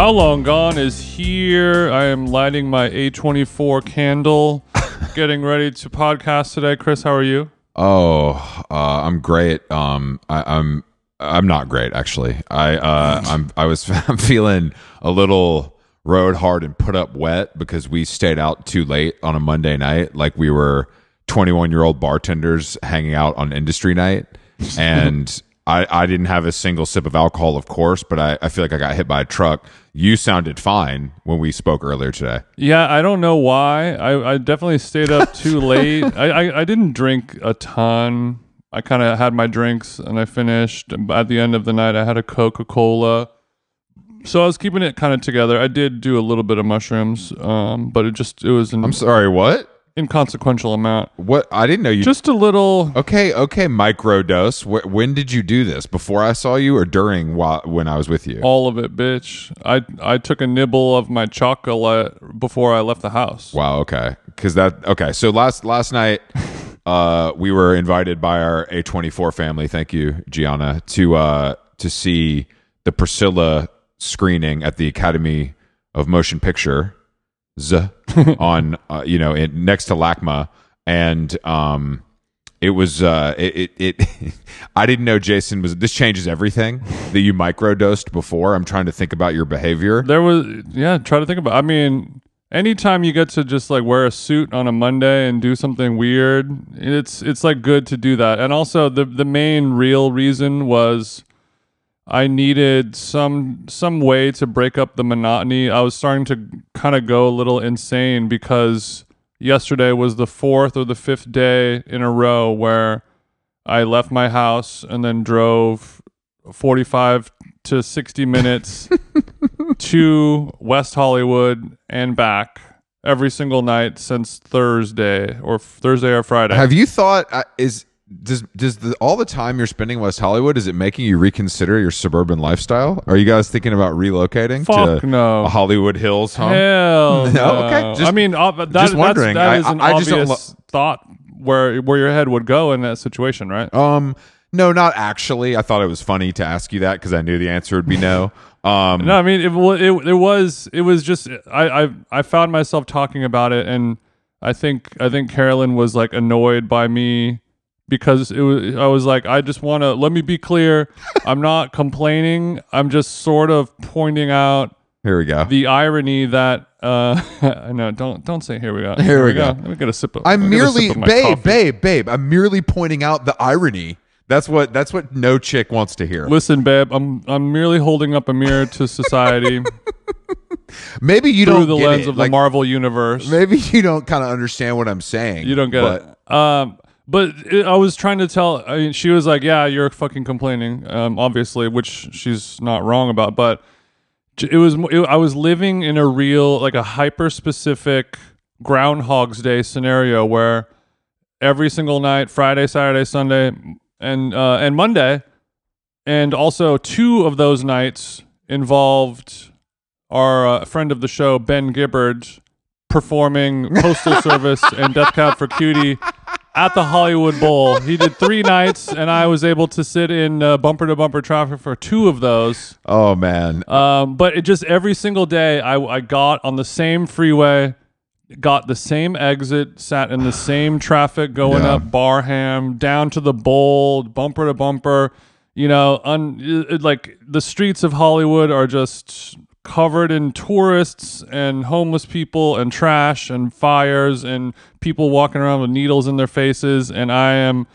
How Long Gone is here. I am lighting my A24 candle, getting ready to podcast today. Chris, how are you? Oh, uh, I'm great. Um, I, I'm I'm not great actually. I uh, I'm I was I'm feeling a little road hard and put up wet because we stayed out too late on a Monday night, like we were 21 year old bartenders hanging out on industry night, and I I didn't have a single sip of alcohol, of course, but I I feel like I got hit by a truck. You sounded fine when we spoke earlier today. Yeah, I don't know why. I, I definitely stayed up too late. I, I, I didn't drink a ton. I kind of had my drinks and I finished. At the end of the night, I had a Coca Cola. So I was keeping it kind of together. I did do a little bit of mushrooms, um, but it just it was an I'm sorry, what? Inconsequential amount. What? I didn't know you. Just a little. okay, okay. Microdose. Wh- when did you do this? Before I saw you, or during while when I was with you? All of it, bitch. I I took a nibble of my chocolate before I left the house. Wow. Okay. Because that. Okay. So last last night, uh, we were invited by our A24 family. Thank you, Gianna, to uh to see the Priscilla screening at the Academy of Motion Picture, Z, on uh, you know next to LACMA, and um. It was uh it, it it I didn't know Jason was this changes everything that you microdosed before. I'm trying to think about your behavior. There was yeah, try to think about I mean, anytime you get to just like wear a suit on a Monday and do something weird, it's it's like good to do that. And also the the main real reason was I needed some some way to break up the monotony. I was starting to kind of go a little insane because yesterday was the fourth or the fifth day in a row where I left my house and then drove 45 to 60 minutes to West Hollywood and back every single night since Thursday or Thursday or Friday. Have you thought uh, is does does the, all the time you're spending in West Hollywood is it making you reconsider your suburban lifestyle? Are you guys thinking about relocating Fuck to no. a Hollywood Hills home? Hell no. No? Okay, just- I mean, uh, that, just wondering. That's, that I- an I- I just don't thought where where your head would go in that situation, right? Um, no, not actually. I thought it was funny to ask you that because I knew the answer would be no. Um, No, I mean it, it. It was. It was just. I. I. I found myself talking about it, and I think. I think Carolyn was like annoyed by me because it was. I was like, I just want to. Let me be clear. I'm not complaining. I'm just sort of pointing out here we go. the irony that. Uh, I know. Don't. Don't say. Here we go. Here we go. Let me get a sip of. I'm let me get a merely, of babe, coffee. babe, babe. I'm merely pointing out the irony. That's what that's what no chick wants to hear. Listen, babe. I'm. I'm merely holding up a mirror to society Maybe you through don't the get lens it. of the Like, Marvel universe. Maybe you don't kind of understand what I'm saying. You don't get but it. Um, but it, I was trying to tell. I mean, she was like, "Yeah, you're fucking complaining." Um, obviously, which she's not wrong about. But it was. It, I was living in a real, like a hyper specific Groundhog's Day scenario where every single night, Friday, Saturday, Sunday, and uh, and Monday, and also two of those nights involved our uh, friend of the show Ben Gibbard performing Postal Service and Death Cab for Cutie at the Hollywood Bowl. He did three nights, and I was able to sit in uh, bumper to bumper traffic for two of those. Oh man. Um, but it just every single day, I, I got on the same freeway, got the same exit, sat in the same traffic going Yeah. up Barham, down to the bowl, bumper to bumper. You know, un, it- like the streets of Hollywood are just covered in tourists and homeless people and trash and fires and people walking around with needles in their faces. And I am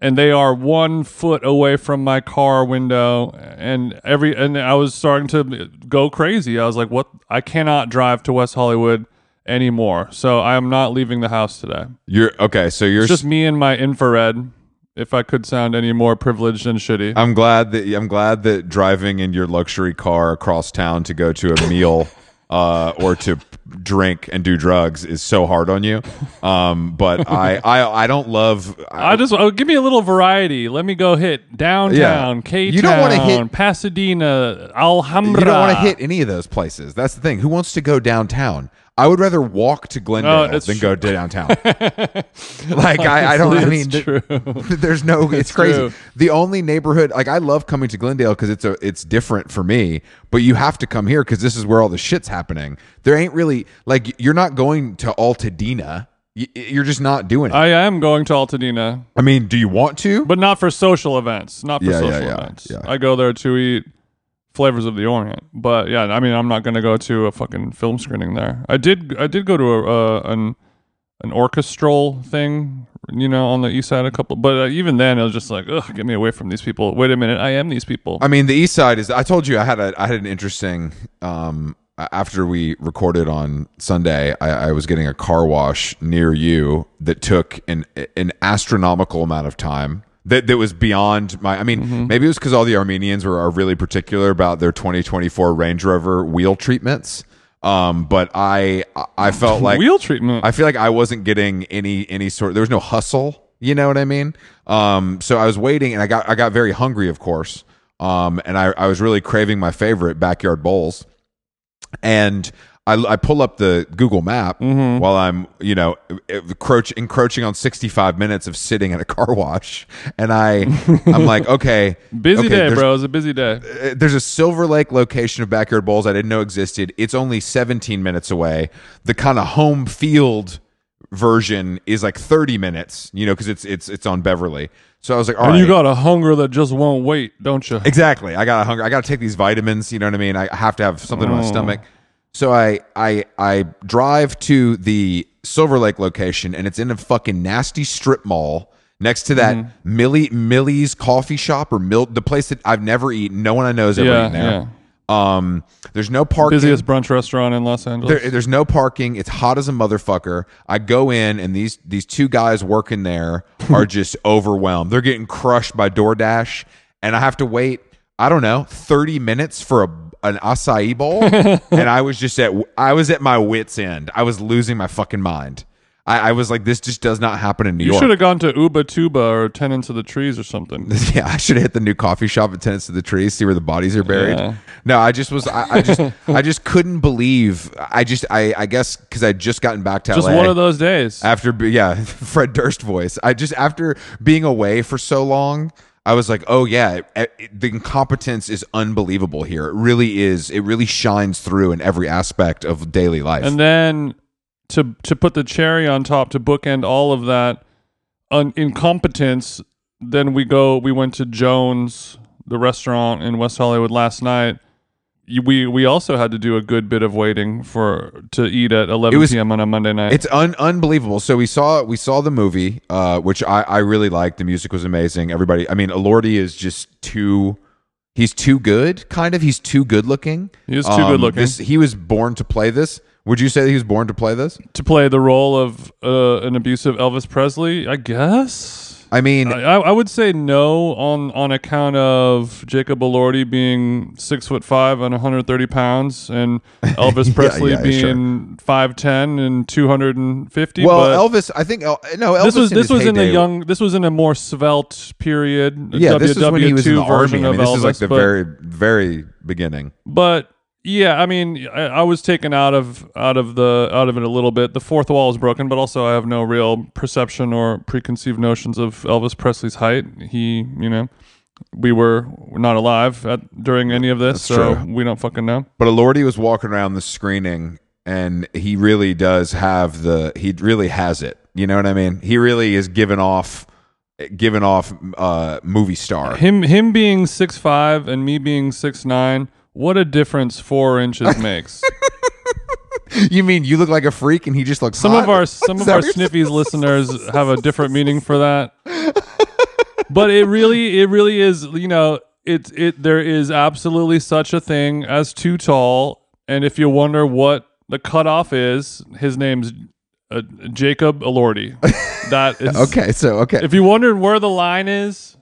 and they are one foot away from my car window. And every and i was starting to go crazy. I was like what? I cannot drive to west hollywood anymore. So i am not leaving the house today. You're okay. So you're it's just me and my infrared if i could sound any more privileged and shitty I'm glad that I'm glad that driving in your luxury car across town to go to a meal uh, or to drink and do drugs is so hard on you. Um, but I, I I don't love. I just oh, give me a little variety. Let me go hit downtown, Yeah. K You don't wanna hit- Pasadena, Alhambra. you don't want to hit any of those places. That's the thing. Who wants to go downtown? I would rather walk to Glendale oh, it's than true. go to downtown. like I, I don't. I mean, th- true. there's no. It's, crazy. true. The only neighborhood like I love coming to Glendale because it's a it's different for me. But you have to come here because this is where all the shit's happening. There ain't really like you're not going to Altadena. You're just not doing it. I am going to Altadena, I mean, do you want to? but not for social events. Not for Yeah, yeah, social yeah, events. yeah. I go there to eat flavors of the Orient. But yeah, I mean, I'm not to go to a fucking film screening there. I did. I did go to a an an orchestral thing, you know, on the east side a couple. But uh, even then, it was just like, ugh, get me away from these people. Wait a minute, I am these people. I mean, the East Side is. I told you I had a. I had an interesting. Um, after we recorded on Sunday, I, I was getting a car wash near you that took an an astronomical amount of time. That that was beyond my. I mean, Mm-hmm. maybe it was because all the Armenians were are really particular about their 2024 Range Rover wheel treatments. Um, but I I felt like Wheel treatment. I feel like I wasn't getting any any sort. There was no hustle. You know what I mean? Um, so I was waiting, and I got I got very hungry, of course. Um, and I I was really craving my favorite backyard bowls, and. I, I pull up the Google Map Mm-hmm. while I'm, you know, encroach, encroaching on 65 minutes of sitting at a car wash, and I, I'm like, okay, busy okay, day, bro. It's a busy day. uh, there's a Silver Lake location of backyard bowls I didn't know existed. It's only 17 minutes away. The kind of home field version is like 30 minutes, you know, because it's it's it's on Beverly. So I was like, all and right, you got a hunger that just won't wait, don't you? exactly. I got a hunger. I got to take these vitamins. You know what I mean? I have to have something in my stomach. So I I I drive to the Silver Lake location, and it's in a fucking nasty strip mall. Next to that Millie Millie's coffee shop or Mill the place that I've never eaten. No one I know has ever Yeah, eaten there. Um, there's no parking. Busiest brunch restaurant in Los Angeles. There, there's no parking. It's hot as a motherfucker. I go in and these these two guys working there are just overwhelmed. They're getting crushed by DoorDash, and I have to wait. I don't know, 30 minutes for a an acai bowl, and I was just at I was at my wits end. I was losing my fucking mind. I, I was like, this just does not happen in New York. you York. should have gone to Ubatuba or Tenants of the Trees or something. Yeah, I should have hit the new coffee shop at Tenants of the Trees, see where the bodies are buried. Yeah. No, I just was, I, I just, I just couldn't believe. I just, I, I guess, because I just gotten back to Just LA one of those days. after, be- yeah, Fred Durst voice. I just after being away for so long, I was like, oh yeah, it- it- the incompetence is unbelievable here. It really is. It really shines through in every aspect of daily life. And then to to put the cherry on top to bookend all of that un- incompetence, then we go. We went to Jones, the restaurant in West Hollywood last night. We we also had to do a good bit of waiting for to eat at 11 It was- p.m. on a Monday night. It's un- unbelievable. So we saw we saw the movie, uh, which I, I really liked. The music was amazing. Everybody, I mean, Elordi is just too. He's too good, kind of. He's too good looking. He is too good looking. This, he was born to play this. Would you say that he was born to play this? to play the role of uh, an abusive Elvis Presley, I guess. I mean, I, I would say no on on account of Jacob Elordi being six foot five and 130 pounds, and Elvis Presley yeah, being five ten and 250. well, but Elvis. I think uh, no. Elvis this was in this was in a young. This was in a more svelte period. Yeah, this is when he was in the WW2 version army. I mean, this is like the but- very very beginning. but yeah, I mean, I, I was taken out of out of the out of it a little bit. The fourth wall is broken, but also I have no real perception or preconceived notions of Elvis Presley's height. He, you know, we were not alive at, during any of this, That's so true. we don't fucking know. But Elordi was walking around the screening, and he really does have the. He really has it. You know what I mean? He really is giving off, giving off uh, movie star. Him him being six five and me being six nine. What a difference four inches makes. You mean you look like a freak, and he just looks. Some hot? of our some of our sniffies listeners have a different meaning for that. but it really, it really is. You know, it it there is absolutely such a thing as too tall. And if you wonder what the cutoff is, his name's uh, Jacob Elordi. That is Okay, so okay, If you wondered where the line is,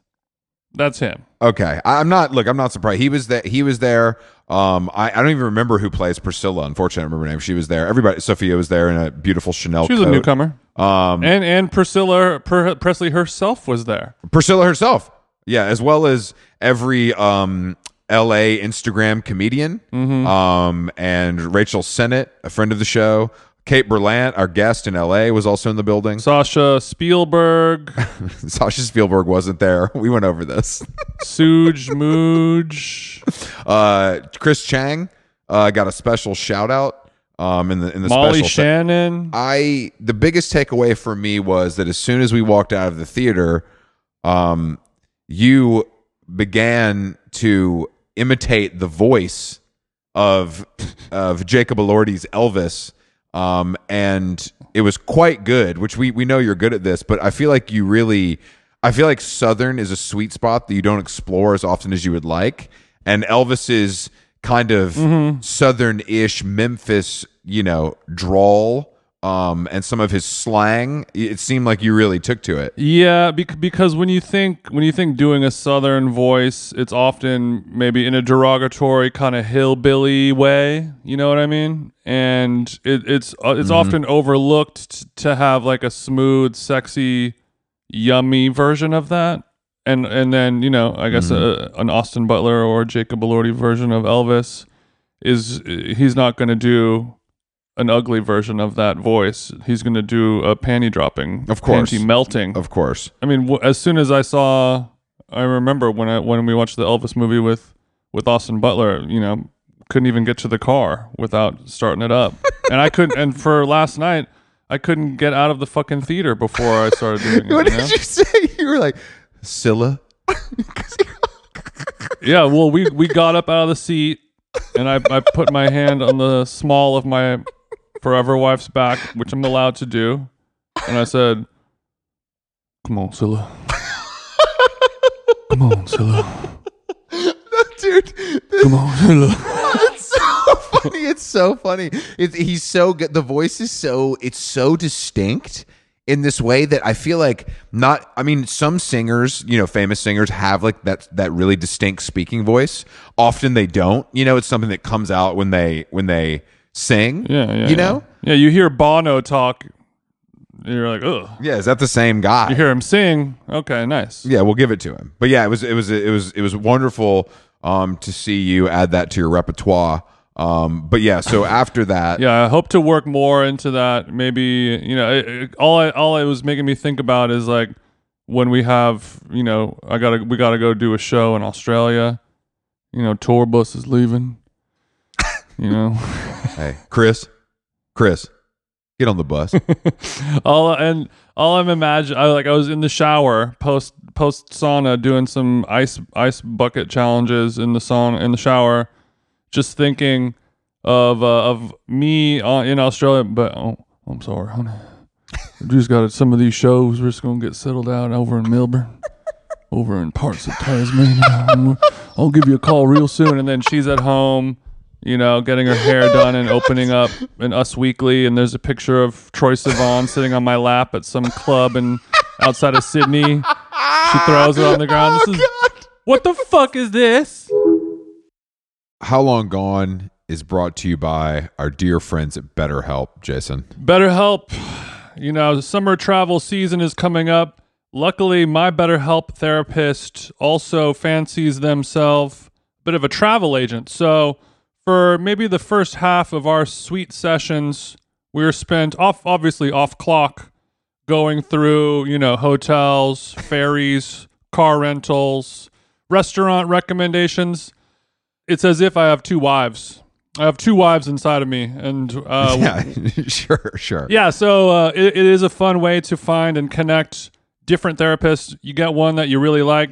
that's him. okay. I- I'm not. Look, I'm not surprised. He was there. He was there. Um, I, I don't even remember who plays Priscilla. Unfortunately, I remember her name. She was there. Everybody. Sophia was there in a beautiful Chanel. She was a newcomer, Um, and and Priscilla per- Presley herself was there. Priscilla herself. Yeah, as well as every um LA Instagram comedian. Mm-hmm. Um and Rachel Sennott, a friend of the show. Kate Berlant, our guest in LA, was also in the building. Sasha Spielberg, Sasha Spielberg wasn't there. We went over this. Suge Mooj, Uh Chris Chang uh got a special shout out um in the in the Molly special Shannon. I the biggest takeaway for me was that as soon as we walked out of the theater, um, you began to imitate the voice of of Jacob Elordi's Elvis, um, and it was quite good. Which we we know you're good at this, but I feel like you really, I feel like Southern is a sweet spot that you don't explore as often as you would like, and Elvis's kind of Southern-ish Memphis, you know, drawl. Um, and some of his slang, it seemed like you really took to it. Yeah, bec- because when you think when you think doing a southern voice, it's often maybe in a derogatory kind of hillbilly way. You know what I mean? And it, it's uh, it's often overlooked to have like a smooth, sexy, yummy version of that. And and then you know I guess a, an Austin Butler or Jacob Elordi version of Elvis is he's not going to do an ugly version of that voice. He's going to do a panty dropping, Of course. panty melting. Of course. I mean, w- as soon as I saw, I remember when I when we watched the Elvis movie with with Austin Butler. You know, couldn't even get to the car without starting it up, and I couldn't. And for last night, I couldn't get out of the fucking theater before I started doing it. What you did know? you say? You were like, Cilla? Yeah, well, we we got up out of the seat, and I I put my hand on the small of my forever wife's back, which I'm allowed to do, and I said, "Come on, Cilla. Come on, Cilla. Dude, this, Come on, Cilla." it's so funny. It's so funny. It's, he's so good. The voice is so, it's so distinct in this way that I feel like not, I mean, some singers, you know, famous singers have like that, that really distinct speaking voice. Often they don't, you know, it's something that comes out when they, when they sing, Yeah, yeah. you know? Yeah, you hear Bono talk, you're like, ugh. Yeah. Is that the same guy? You hear him sing, okay, nice. Yeah, we'll give it to him. But yeah, it was it was it was it was wonderful um, to see you add that to your repertoire. Um, but yeah, so after that, Yeah, I hope to work more into that. Maybe you know, it, it- all I all it was making me think about is like when we have you know, I gotta we gotta go do a show in Australia. You know, tour bus is leaving. You know, hey, Chris, Chris, get on the bus. all and all I'm imagine. I like I was in the shower post post sauna doing some ice ice bucket challenges in the sauna in the shower, just thinking of uh, of me on, in Australia. But oh, I'm sorry, honey. We just got some of these shows. We're just gonna get settled out over in Melbourne, over in parts of Tasmania. I'll give you a call real soon. And then she's at home, you know, getting her hair done and opening up an Us Weekly. And there's a picture of Troye Sivan sitting on my lap at some club and outside of Sydney. She throws it on the ground. This oh, is, what the fuck is this? How long gone is brought to you by our dear friends at BetterHelp, Jason. BetterHelp, you know, summer travel season is coming up. Luckily, my BetterHelp therapist also fancies themselves a bit of a travel agent. So, for maybe the first half of our sweet sessions, we were spent off, obviously off clock, going through, you know, hotels, ferries, car rentals, restaurant recommendations. It's as if I have two wives. I have two wives inside of me, and uh, yeah, sure, sure. yeah, so uh, it, it is a fun way to find and connect different therapists. You get one that you really like.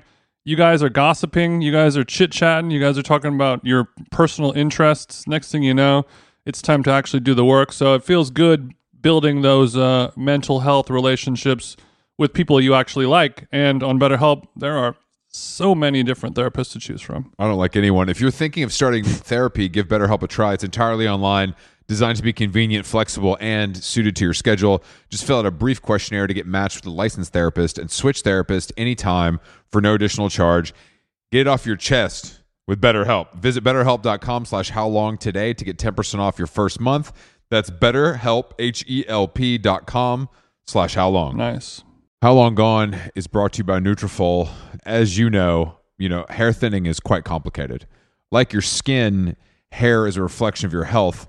You guys are gossiping. You guys are chit chatting. You guys are talking about your personal interests. Next thing you know, it's time to actually do the work. So it feels good building those uh, mental health relationships with people you actually like. And on BetterHelp, there are so many different therapists to choose from. I don't like anyone. If you're thinking of starting therapy, give BetterHelp a try. It's entirely online, designed to be convenient, flexible, and suited to your schedule. Just fill out a brief questionnaire to get matched with a licensed therapist and switch therapist anytime for no additional charge. Get it off your chest with BetterHelp. Visit betterhelp.com slash how long today to get 10% off your first month. That's betterhelp, H-E-L-P dot com slash how long. Nice. How Long Gone is brought to you by Nutrafol. As you know, you know, hair thinning is quite complicated. Like your skin, hair is a reflection of your health.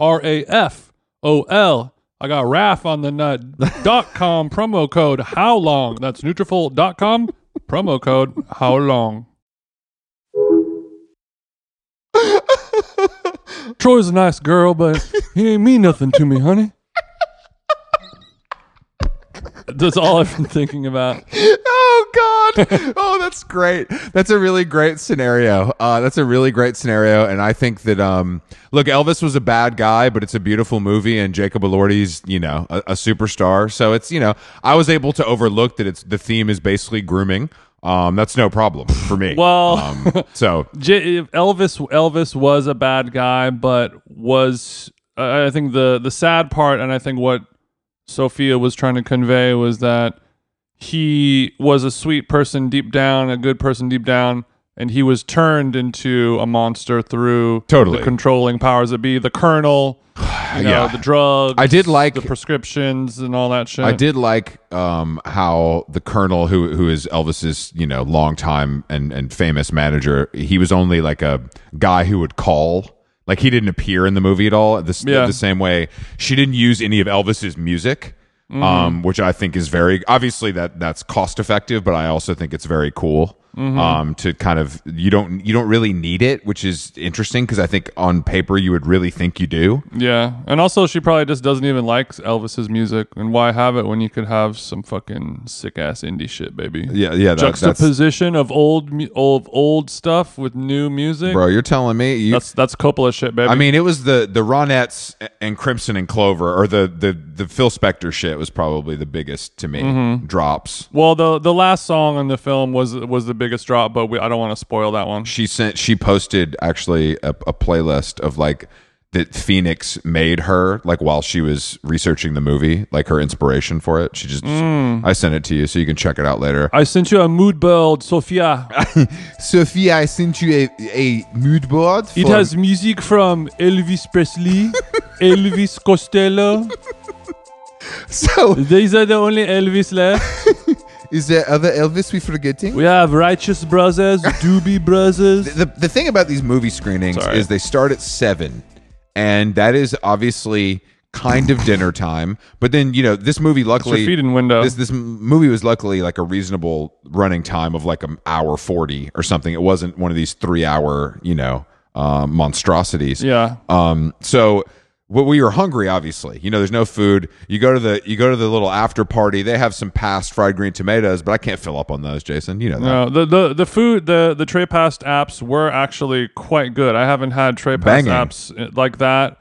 N-U-T-R-A-F-O-L. I got RAF on the nut. dot com promo code how long? That's Nutrafol.com promo code how long? Troy's a nice girl, but he ain't mean nothing to me, honey. That's all I've been thinking about. Oh God! Oh, that's great. That's a really great scenario. Uh, that's a really great scenario, and I think that um, look, Elvis was a bad guy, but it's a beautiful movie, and Jacob Elordi's you know a, a superstar. So it's you know I was able to overlook that it's the theme is basically grooming. Um, that's no problem for me. Well, um, so J- Elvis Elvis was a bad guy, but was uh, I think the the sad part, and I think what Sophia was trying to convey was that he was a sweet person deep down, a good person deep down, and he was turned into a monster through Totally. the controlling powers that be, the colonel, you know, Yeah. the drugs. I did like- the prescriptions and all that shit. I did like um, how the colonel, who who is Elvis's you know longtime and and famous manager, he was only like a guy who would call. Like he didn't appear in the movie at all. The, Yeah. the same way she didn't use any of Elvis's music, Mm-hmm. um, which I think is very obviously that that's cost effective, but I also think it's very cool. Mm-hmm. Um, to kind of you don't you don't really need it, which is interesting because I think on paper you would really think you do. Yeah, and also she probably just doesn't even like Elvis's music, and why have it when you could have some fucking sick ass indie shit, baby? Yeah, yeah, that, Juxtaposition of old of old stuff with new music. bro. You're telling me you, That's that's Coppola shit, baby. I mean, it was the the Ronettes and Crimson and Clover, or the the the Phil Spector shit was probably the biggest to me Mm-hmm. drops. well, the the last song in the film was was the biggest drop, but we, I don't want to spoil that one. She sent she posted actually a, a playlist of like that Phoenix made her like while she was researching the movie, like her inspiration for it. She just Mm. I sent it to you so you can check it out later. I sent you a mood board, Sophia. Sophia, I sent you a, a mood board. It has music from Elvis Presley, Elvis Costello. so. These are the only Elvis left. Is there other Elvis we forgetting? We have Righteous Brothers, Doobie Brothers. the the thing about these movie screenings Sorry. is they start at seven, and that is obviously kind of dinner time. But then you know this movie, luckily, feed-in window. This this movie was luckily like a reasonable running time of like an hour forty or something. It wasn't one of these three hour you know uh, monstrosities. Yeah. Um. So. Well, we were hungry, obviously. You know, there's no food. You go to the you go to the little after party. They have some passed fried green tomatoes, but I can't fill up on those, Jason. You know that. No, the, the the food the the Tray Passed apps were actually quite good. I haven't had Tray Passed Banging. apps uh, like that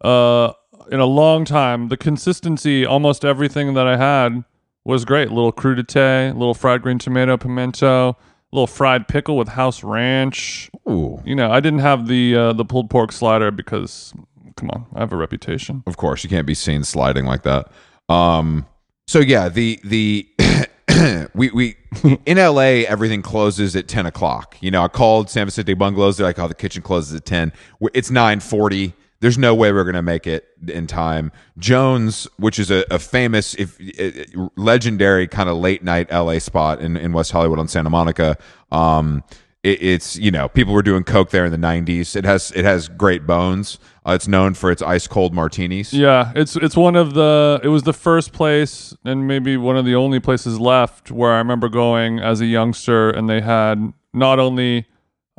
uh in a long time. The consistency, almost everything that I had was great. Little crudité, little fried green tomato, pimento, little fried pickle with house ranch. Ooh. You know, I didn't have the uh, the pulled pork slider because come on, I have a reputation. Of course, you can't be seen sliding like that. Um, so yeah, the the we we in LA everything closes at ten o'clock. You know, I called San Vicente Bungalows. They're like, "Oh, the kitchen closes at 10. We're- It's nine forty. There's no way we're gonna make it in time." Jones, which is a, a famous, if uh, legendary kind of late night LA spot in in West Hollywood on Santa Monica. Um, it, it's you know people were doing coke there in the '90s. It has it has great bones. Uh, it's known for its ice cold martinis. Yeah, it's it's one of the it was the first place and maybe one of the only places left where I remember going as a youngster and they had not only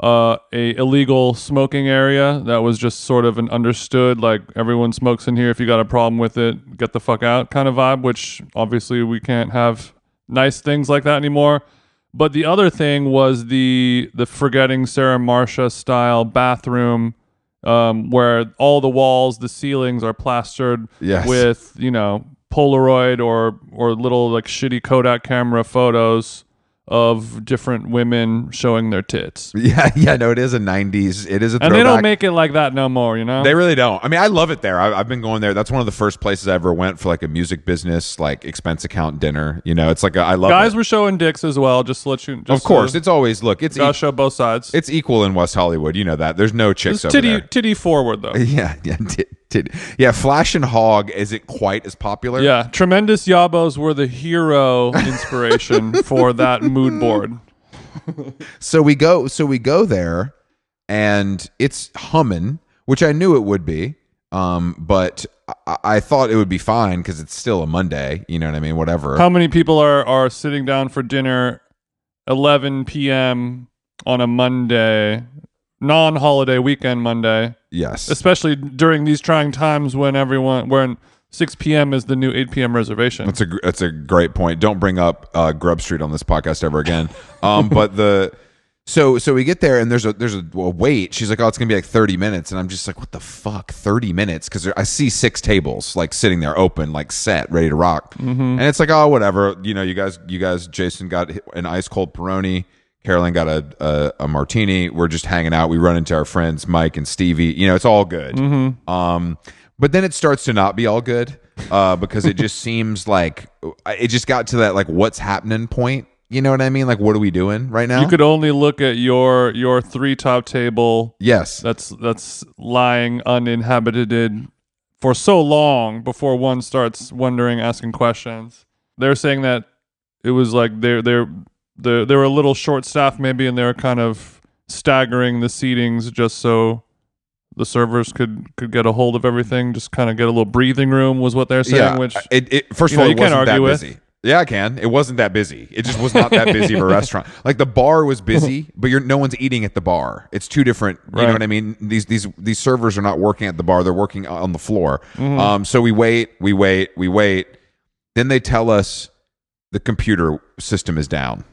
uh, a illegal smoking area that was just sort of an understood like everyone smokes in here if you got a problem with it get the fuck out kind of vibe which obviously we can't have nice things like that anymore but the other thing was the the forgetting Sarah Marshall style bathroom um, where all the walls, the ceilings are plastered Yes. with you know Polaroid or or little like shitty Kodak camera photos of different women showing their tits. Yeah, yeah, no, it is a '90s. It is a throwback. And they don't make it like that no more, you know. They really don't. I mean, I love it there. I, I've been going there. That's one of the first places I ever went for like a music business, like expense account dinner. You know, it's like a, I love Guys it. were showing dicks as well, just to let you. Just Of course, it's always look. It's gotta e- show both sides. it's equal in West Hollywood. You know that. There's no chicks It's over titty there. titty forward though. Yeah, yeah, tit, tit. yeah. Flash and Hog isn't quite as popular. Yeah, tremendous yabos were the hero inspiration for that mood board. So we go. So we go there, and it's humming, which I knew it would be. Um, but I, I thought it would be fine because it's still a Monday. You know what I mean? Whatever. How many people are are sitting down for dinner 11 p.m. on a Monday, non-holiday weekend Monday, yes. especially during these trying times when everyone when 6 p.m. is the new 8 p.m. reservation. That's a gr- that's a great point. Don't bring up uh, Grub Street on this podcast ever again. Um, but the so so we get there and there's a there's a, a wait. She's like, oh, it's gonna be like 30 minutes, and I'm just like, what the fuck, 30 minutes? Because I see six tables like sitting there open, like set, ready to rock, and it's like, oh, whatever. You know, you guys, you guys, Jason got an ice cold Peroni. Carolyn got a, a a martini. We're just hanging out. We run into our friends Mike and Stevie. You know, it's all good. Um, but then it starts to not be all good uh, because it just seems like it just got to that like what's happening point. You know what I mean? Like, what are we doing right now? you could only look at your your three top table yes, that's that's lying uninhabited for so long before one starts wondering asking questions they're saying that it was like they're they're they're, they were a little short staffed maybe and they were kind of staggering the seatings just so the servers could could get a hold of everything just kind of get a little breathing room was what they're saying yeah. which it, it first of know, all, you can't wasn't that argue with. busy. Yeah, I can. It wasn't that busy. It just was not that busy of a restaurant. Like the bar was busy, but you're no one's eating at the bar. It's two different. You Right. know what I mean? These these these servers are not working at the bar. They're working on the floor. Mm-hmm. Um, so we wait, we wait, we wait. Then they tell us the computer system is down.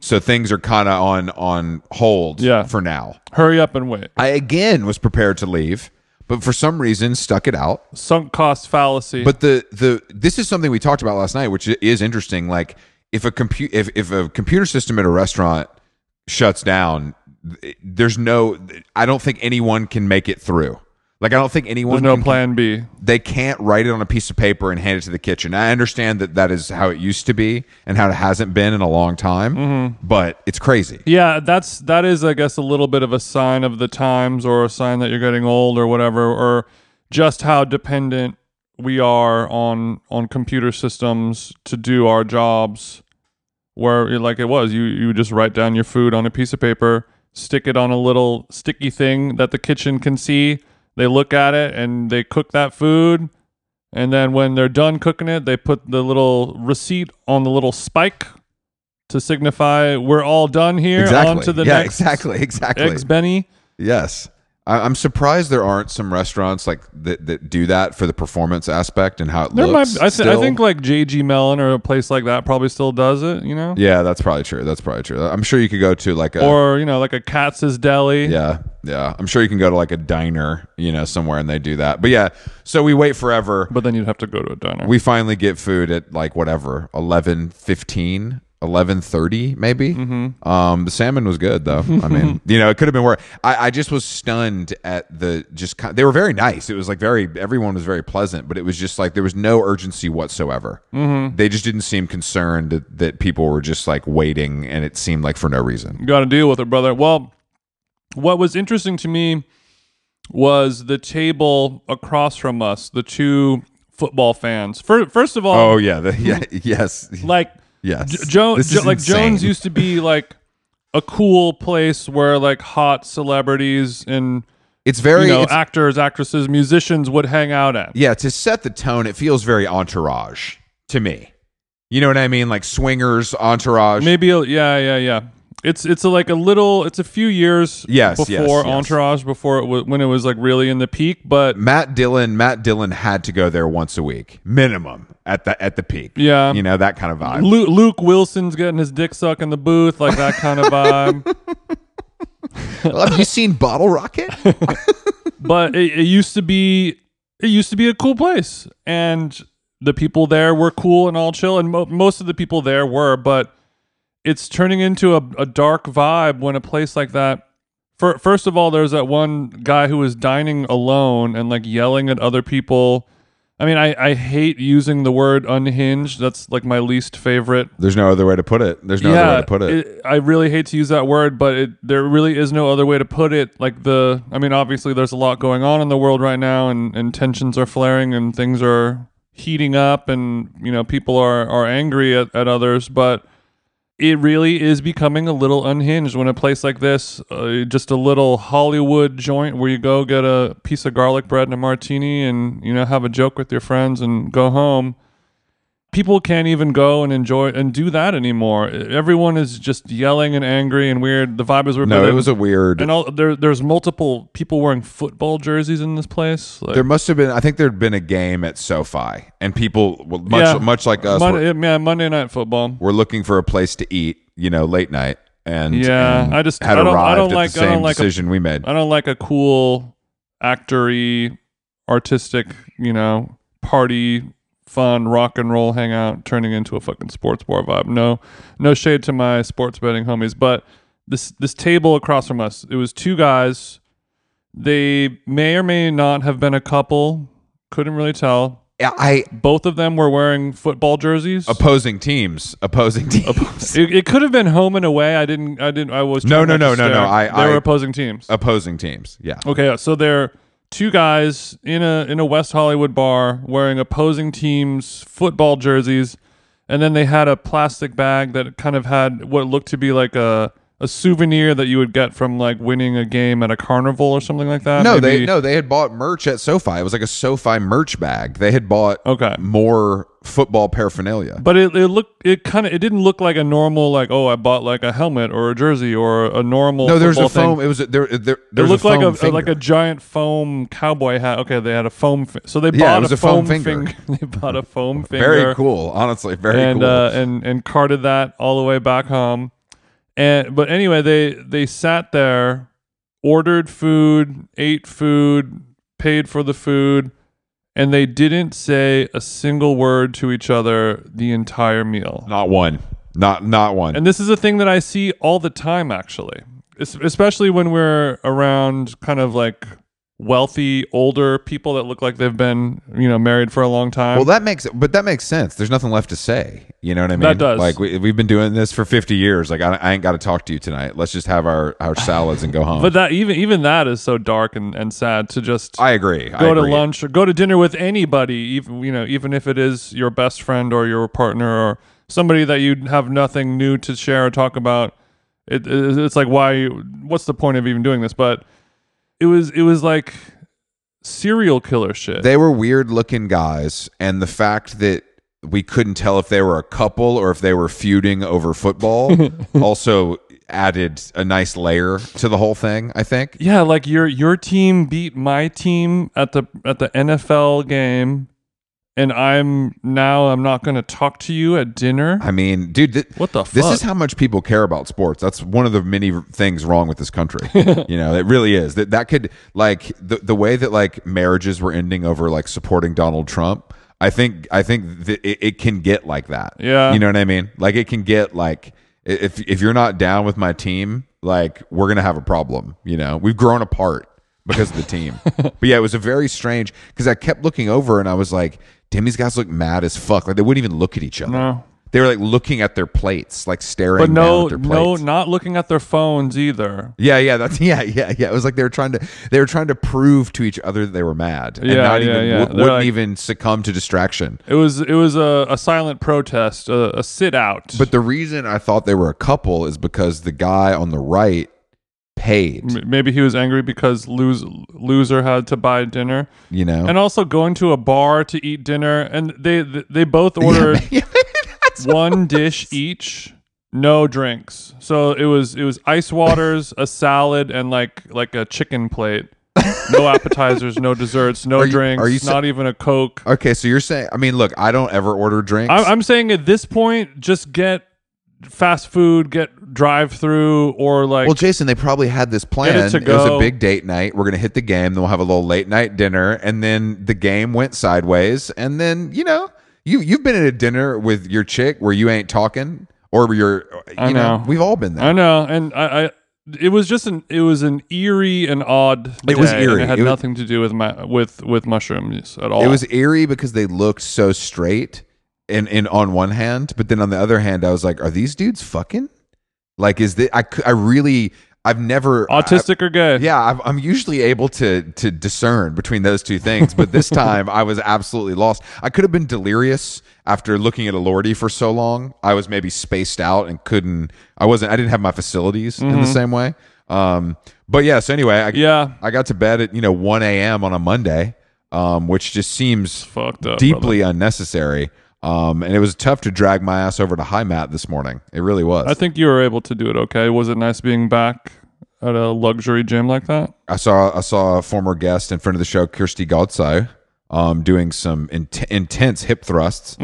So things are kind of on on hold Yeah. for now. hurry up and wait I again was prepared to leave, but for some reason stuck it out. sunk cost fallacy But the the this is something we talked about last night, which is interesting. Like if a compute if if a computer system at a restaurant shuts down, there's no. I don't think anyone can make it through. Like I don't think anyone. there's no plan b They can't write it on a piece of paper and hand it to the kitchen. I understand that that is how it used to be and how it hasn't been in a long time. Mm-hmm. But it's crazy. Yeah, that's that is I guess a little bit of a sign of the times or a sign that you're getting old or whatever or just how dependent we are on on computer systems to do our jobs where like it was you you just write down your food on a piece of paper, stick it on a little sticky thing that the kitchen can see. They look at it and they cook that food and then when they're done cooking it, they put the little receipt on the little spike to signify we're all done here. Exactly. On to the yeah, next exactly. Exactly. eggs Benny. Yes. I, I'm surprised there aren't some restaurants like that, that do that for the performance aspect and how it There might. looks. Be, I, th- I think like JG Melon or a place like that probably still does it. You know, Yeah, that's probably true. That's probably true. I'm sure you could go to like a or you know like a Katz's Deli. yeah, yeah. I'm sure you can go to like a diner, you know, somewhere and they do that. But yeah, so we wait forever. But then you'd have to go to a diner. We finally get food at like whatever 11:15 eleven thirty, maybe. Mm-hmm. Um, the salmon was good though. I mean, you know, it could have been worse. I, I just was stunned at the just. Kind they were very nice. It was like very everyone was very pleasant, but it was just like there was no urgency whatsoever. Mm-hmm. They just didn't seem concerned that, that people were just like waiting, and it seemed like for no reason. Got to deal with it, brother. Well, what was interesting to me was the table across from us, the two football fans. Fir- First of all, Oh yeah, the, yeah, yes, like yes. J- Jones, like insane. Jones used to be like a cool place where like hot celebrities and It's very you know it's- actors, actresses, musicians would hang out at. yeah. To set the tone, it feels very entourage to me. You know what I mean? Like swingers, entourage. Maybe yeah, yeah, yeah. It's it's a, like a little. It's a few years Yes, before yes. Entourage, before it was when it was like really in the peak. But Matt Dillon, Matt Dillon had to go there once a week, minimum at the at the peak. Yeah. you know that kind of vibe. Luke, Luke Wilson's getting his dick sucked in the booth, like that kind of vibe. Have you seen Bottle Rocket? but it, it used to be it used to be a cool place and the people there were cool and all chill and mo- most of the people there were but it's turning into a, a dark vibe when a place like that for, first of all there's that one guy who was dining alone and like yelling at other people i mean i, I hate using the word unhinged that's like my least favorite There's no other way to put it. There's no other way to put it. I really hate to use that word, but it, there really is no other way to put it. Like the, I mean, obviously there's a lot going on in the world right now, and, and tensions are flaring, and things are heating up, and you know people are are angry at, at others, but it really is becoming a little unhinged when a place like this, uh, just a little Hollywood joint where you go get a piece of garlic bread and a martini, and you know have a joke with your friends and go home people can't even go and enjoy and do that anymore. Everyone is just yelling and angry and weird. The vibe is No, it was a weird. and all there. There's multiple people wearing football jerseys in this place. Like, There must have been. I think there'd been a game at SoFi, and people, much Yeah. much like us, Monday, were, yeah, Monday night football. We're looking for a place to eat. You know, late night, and Yeah, and I just- had I don't- I don't at like- the same like a- decision we made. I don't like a cool, actory, artistic, you know, party, fun, rock and roll hangout turning into a fucking sports bar vibe. No, no shade to my sports betting homies, but this this table across from us, it was two guys. They may or may not have been a couple. Couldn't really tell. Yeah, I Both of them were wearing football jerseys. opposing teams, opposing teams, it, it could have been home and away. I didn't. I didn't. I was. No, trying no, no, no, no. I- they I- were opposing teams. opposing teams. Yeah, Okay, uh, so they're two guys in a in a West Hollywood bar wearing opposing teams' football jerseys, and then they had a plastic bag that kind of had what looked to be like a a souvenir that you would get from like winning a game at a carnival or something like that. no, Maybe- they no, they had bought merch at SoFi. It was like a SoFi merch bag. They had bought Okay. more football paraphernalia. But it, it looked it kind of it didn't look like a normal like oh I bought like a helmet or a jersey or a normal no, there's a thing. foam. It was a, there. There, It looked a like a, like a giant foam cowboy hat. Okay, they had a foam. Fi- so they Yeah, bought it was a, a foam foam, finger. they bought a foam finger. very cool. Honestly, very and cool. uh, and and carted that all the way back home. And but anyway, they they sat there, ordered food, ate food, paid for the food, and they didn't say a single word to each other the entire meal. not one. Not not one. And this is a thing that I see all the time, actually, Es- especially when we're around kind of like wealthy older people that look like they've been you know married for a long time. well, that makes but that makes sense. There's nothing left to say. You know what I mean? That does. Like we, we've been doing this for 50 years. Like I, I ain't got to talk to you tonight. Let's just have our our salads and go home. but that even even that is so dark and, and sad to just I agree. I go to agree. lunch or go to dinner with anybody, even you know, even if it is your best friend or your partner or somebody that you have nothing new to share or talk about. It, it- it's like why? What's the point of even doing this? But it was it was like serial killer shit. They were weird looking guys, and the fact that we couldn't tell if they were a couple or if they were feuding over football also added a nice layer to the whole thing. I think. yeah, like your your team beat my team at the at the NFL game, and I'm now I'm not going to talk to you at dinner. I mean, dude, th- What the This is how much people care about sports. That's one of the many things wrong with this country. you know, it really is. That that could like the the way that like marriages were ending over like supporting Donald Trump. I think I think th- it, it can get like that. Yeah. you know what I mean. Like it can get like if if you're not down with my team, like we're gonna have a problem. You know, we've grown apart because of the team. but yeah, it was a very strange because I kept looking over and I was like, damn, these guys look mad as fuck. Like they wouldn't even look at each other. No. They were like looking at their plates, like staring But no, at their plates. no, not looking at their phones either. Yeah, yeah, that's yeah, yeah, yeah. It was like they were trying to they were trying to prove to each other that they were mad, and Yeah, not yeah, even yeah. W- wouldn't like- even succumb to distraction. It was it was a, a silent protest, a, a sit out. But the reason I thought they were a couple is because the guy on the right paid. Maybe he was angry because lose, loser had to buy dinner, You know, and also going to a bar to eat dinner, and they they both ordered one dish each, no drinks. So it was it was ice waters, a salad, and like like a chicken plate. No appetizers, no desserts, no Are you- drinks, are you sa- not even a coke. okay. So you're saying? I mean, look, I don't ever order drinks. I'm, I'm saying at this point, just get fast food, get drive through, or like well, Jason, they probably had this plan. It It was a big date night. We're gonna hit the game, then we'll have a little late night dinner, and then the game went sideways, and then you know, you you've been at a dinner with your chick where you ain't talking, or you're, you I know, know. we've all been there. I know, and I, I it was just an it was an eerie and odd. It was eerie. It had It was- nothing to do with my with with mushrooms at all. It was eerie because they looked so straight in, in on one hand, but then on the other hand, I was like, are these dudes fucking? Like, is this, I, I really, I've never autistic or gay. Yeah, I've, I'm usually able to to discern between those two things, but this time I was absolutely lost. I could have been delirious after looking at Elordi for so long. I was maybe spaced out and couldn't. I wasn't. I didn't have my facilities in the same way. Um, but yeah. So anyway, I, Yeah. I got to bed at you know 1 a.m. on a Monday, um, which just seems fucked up. deeply unnecessary. Um, and it was tough to drag my ass over to Heimat this morning. It really was. I think you were able to do it okay. Was it nice being back at a luxury gym like that? I saw I saw a former guest and friend of the show, Kirsty Godso, um, doing some in- intense hip thrusts.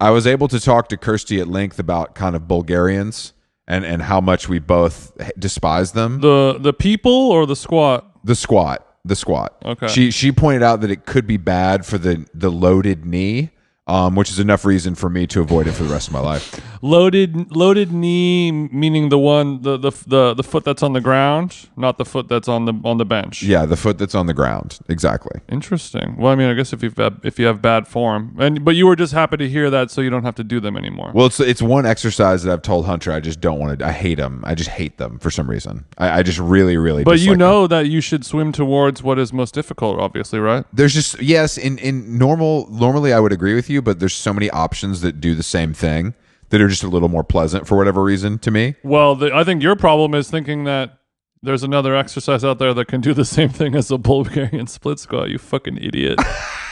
I was able to talk to Kirsty at length about kind of Bulgarians and and how much we both despise them. The the people or the squat? The squat, the squat. Okay. She she pointed out that it could be bad for the the loaded knee. Um, which is enough reason for me to avoid it for the rest of my life. Loaded loaded knee meaning the one the, the the the foot that's on the ground, not the foot that's on the on the bench. Yeah, the foot that's on the ground. Exactly. Interesting. Well, I mean, I guess if you've if you have bad form, and but you were just happy to hear that, so you don't have to do them anymore. Well, it's it's one exercise that I've told Hunter I just don't want to. I hate them. I just hate them for some reason. I, I just really, really. but you dislike them. know that you should swim towards what is most difficult, obviously, right? there's just yes in in normal normally I would agree with you, but there's so many options that do the same thing that are just a little more pleasant for whatever reason to me. Well, the, I think your problem is thinking that there's another exercise out there that can do the same thing as a Bulgarian split squat. You fucking idiot.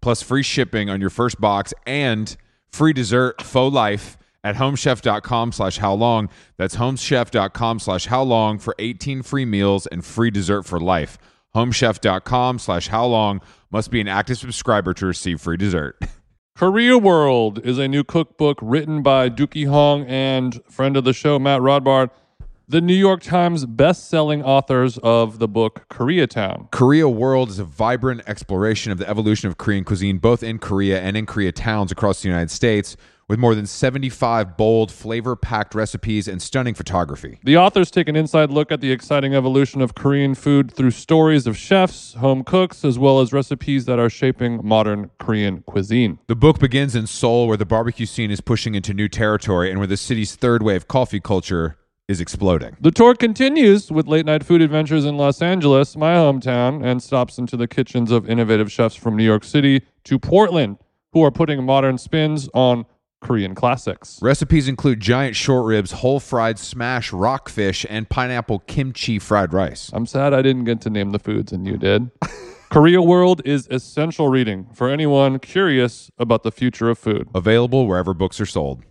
plus free shipping on your first box and free dessert faux life at homechef.com slash how long. That's homechef.com slash how long for 18 free meals and free dessert for life. Homechef.com slash how long must be an active subscriber to receive free dessert. Korea World is a new cookbook written by Deuki Hong and friend of the show, Matt Rodbard. The New York Times best-selling authors of the book Koreatown. Korea World is a vibrant exploration of the evolution of Korean cuisine, both in Korea and in Korea towns across the United States, with more than 75 bold, flavor packed recipes and stunning photography. The authors take an inside look at the exciting evolution of Korean food through stories of chefs, home cooks, as well as recipes that are shaping modern Korean cuisine. The book begins in Seoul, where the barbecue scene is pushing into new territory and where the city's third wave coffee culture is exploding. The tour continues with late night food adventures in Los Angeles, my hometown, and stops into the kitchens of innovative chefs from New York City to Portland, who are putting modern spins on Korean classics. Recipes include giant short ribs, whole fried smash rockfish, and pineapple kimchi fried rice. I'm sad I didn't get to name the foods and you did. Korea World is essential reading for anyone curious about the future of food. Available wherever books are sold.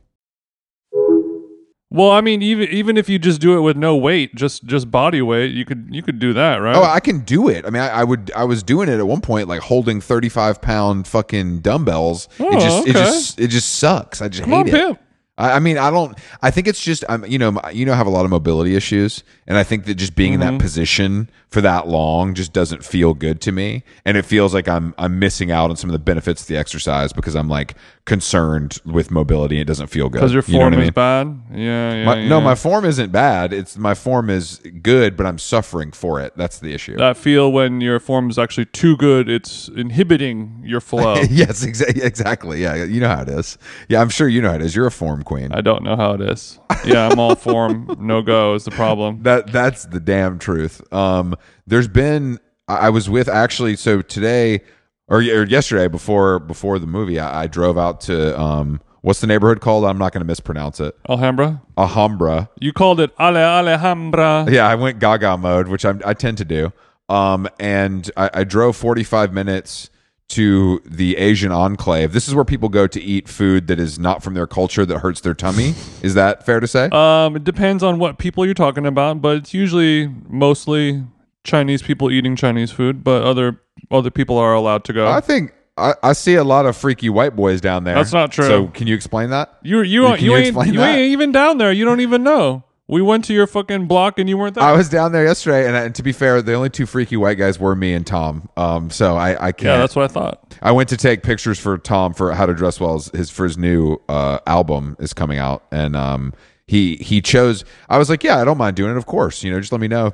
Well, I mean, even even if you just do it with no weight, just just body weight, you could you could do that, right? Oh, I can do it. I mean, I, I would. I was doing it at one point, like holding thirty-five pound fucking dumbbells. Oh, it just, it just, it just sucks. I just Come hate on, it. pimp. I, I mean, I don't. I think it's just, I'm, you know, you know, I have a lot of mobility issues, and I think that just being in Mm-hmm. that position for that long just doesn't feel good to me, and it feels like I'm, I'm missing out on some of the benefits of the exercise because I'm like concerned with mobility. It doesn't feel good Because your You know form I is mean? bad. Yeah, yeah. My, No, my form isn't bad. It's my form is good, but I'm suffering for it. That's the issue. that feel when your form is actually too good, it's inhibiting your flow. yes, exa- exactly. Yeah, you know how it is. Yeah, I'm sure you know how it is. You're a form queen. I don't know how it is. Yeah, I'm all form, no go is the problem. that that's the damn truth. Um, there's been I, I was with actually so today or, or yesterday before before the movie I, I drove out to um what's the neighborhood called? I'm not going to mispronounce it. Alhambra? Alhambra. You called it Ale Alhambra. Yeah, I went Gaga mode, which I'm, I tend to do. Um, and I, I drove 45 minutes to the Asian enclave. This is where people go to eat food that is not from their culture that hurts their tummy. Is that fair to say? Um, it depends on what people you're talking about, but it's usually mostly Chinese people eating Chinese food, but other other people are allowed to go. I think I, I see a lot of freaky white boys down there. That's not true. So can you explain that? you you Can you, you ain't you ain't even down there. You don't even know. We went to your fucking block and you weren't there. I was down there yesterday, and, and to be fair, the only two freaky white guys were me and Tom. Um, so I, I can't. yeah, that's what I thought. I went to take pictures for Tom for How to Dress Well. His for his new uh, album is coming out, and um, he he chose. I was like, yeah, I don't mind doing it. Of course, you know, just let me know.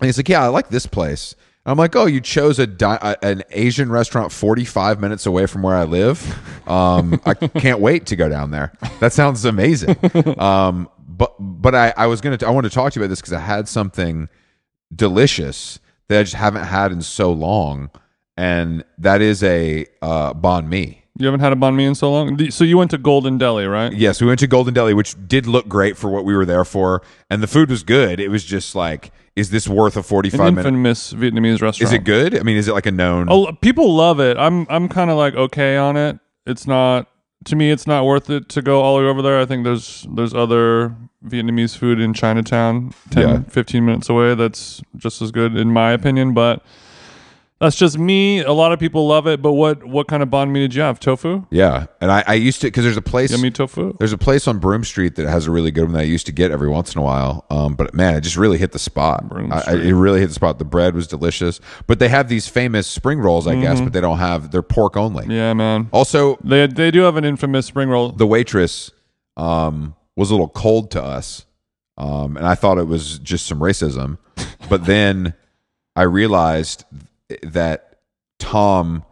And he's like, yeah, I like this place. I'm like, oh, you chose a, di- a an Asian restaurant 45 minutes away from where I live. Um, I can't wait to go down there. That sounds amazing. Um, but but I, I was gonna I wanted to talk to you about this because I had something delicious that I just haven't had in so long, and that is a uh, banh mi. You haven't had a banh mi in so long. So you went to Golden Deli, right? Yes, we went to Golden Deli, which did look great for what we were there for, and the food was good. It was just like, is this worth a forty-five minute? infamous Vietnamese restaurant. Is it good? I mean, is it like a known? Oh, people love it. I'm I'm kind of like okay on it. It's not to me. It's not worth it to go all the way over there. I think there's there's other Vietnamese food in Chinatown, 10, Yeah. 15 minutes away. That's just as good in my opinion. But that's just me. A lot of people love it. But what what kind of banh mi did you have? Tofu? Yeah, and I, I used to because there's a place. Yummy tofu. There's a place on Broome Street that has a really good one that I used to get every once in a while. Um, but man, it just really hit the spot. Broome I, I, it really hit the spot. The bread was delicious, but they have these famous spring rolls, I guess, but they don't have. They're pork only. Mm-hmm. Yeah, man. Also, They they do have an infamous spring roll. the waitress um, was a little cold to us, um, and I thought it was just some racism. but then I realized that Tom,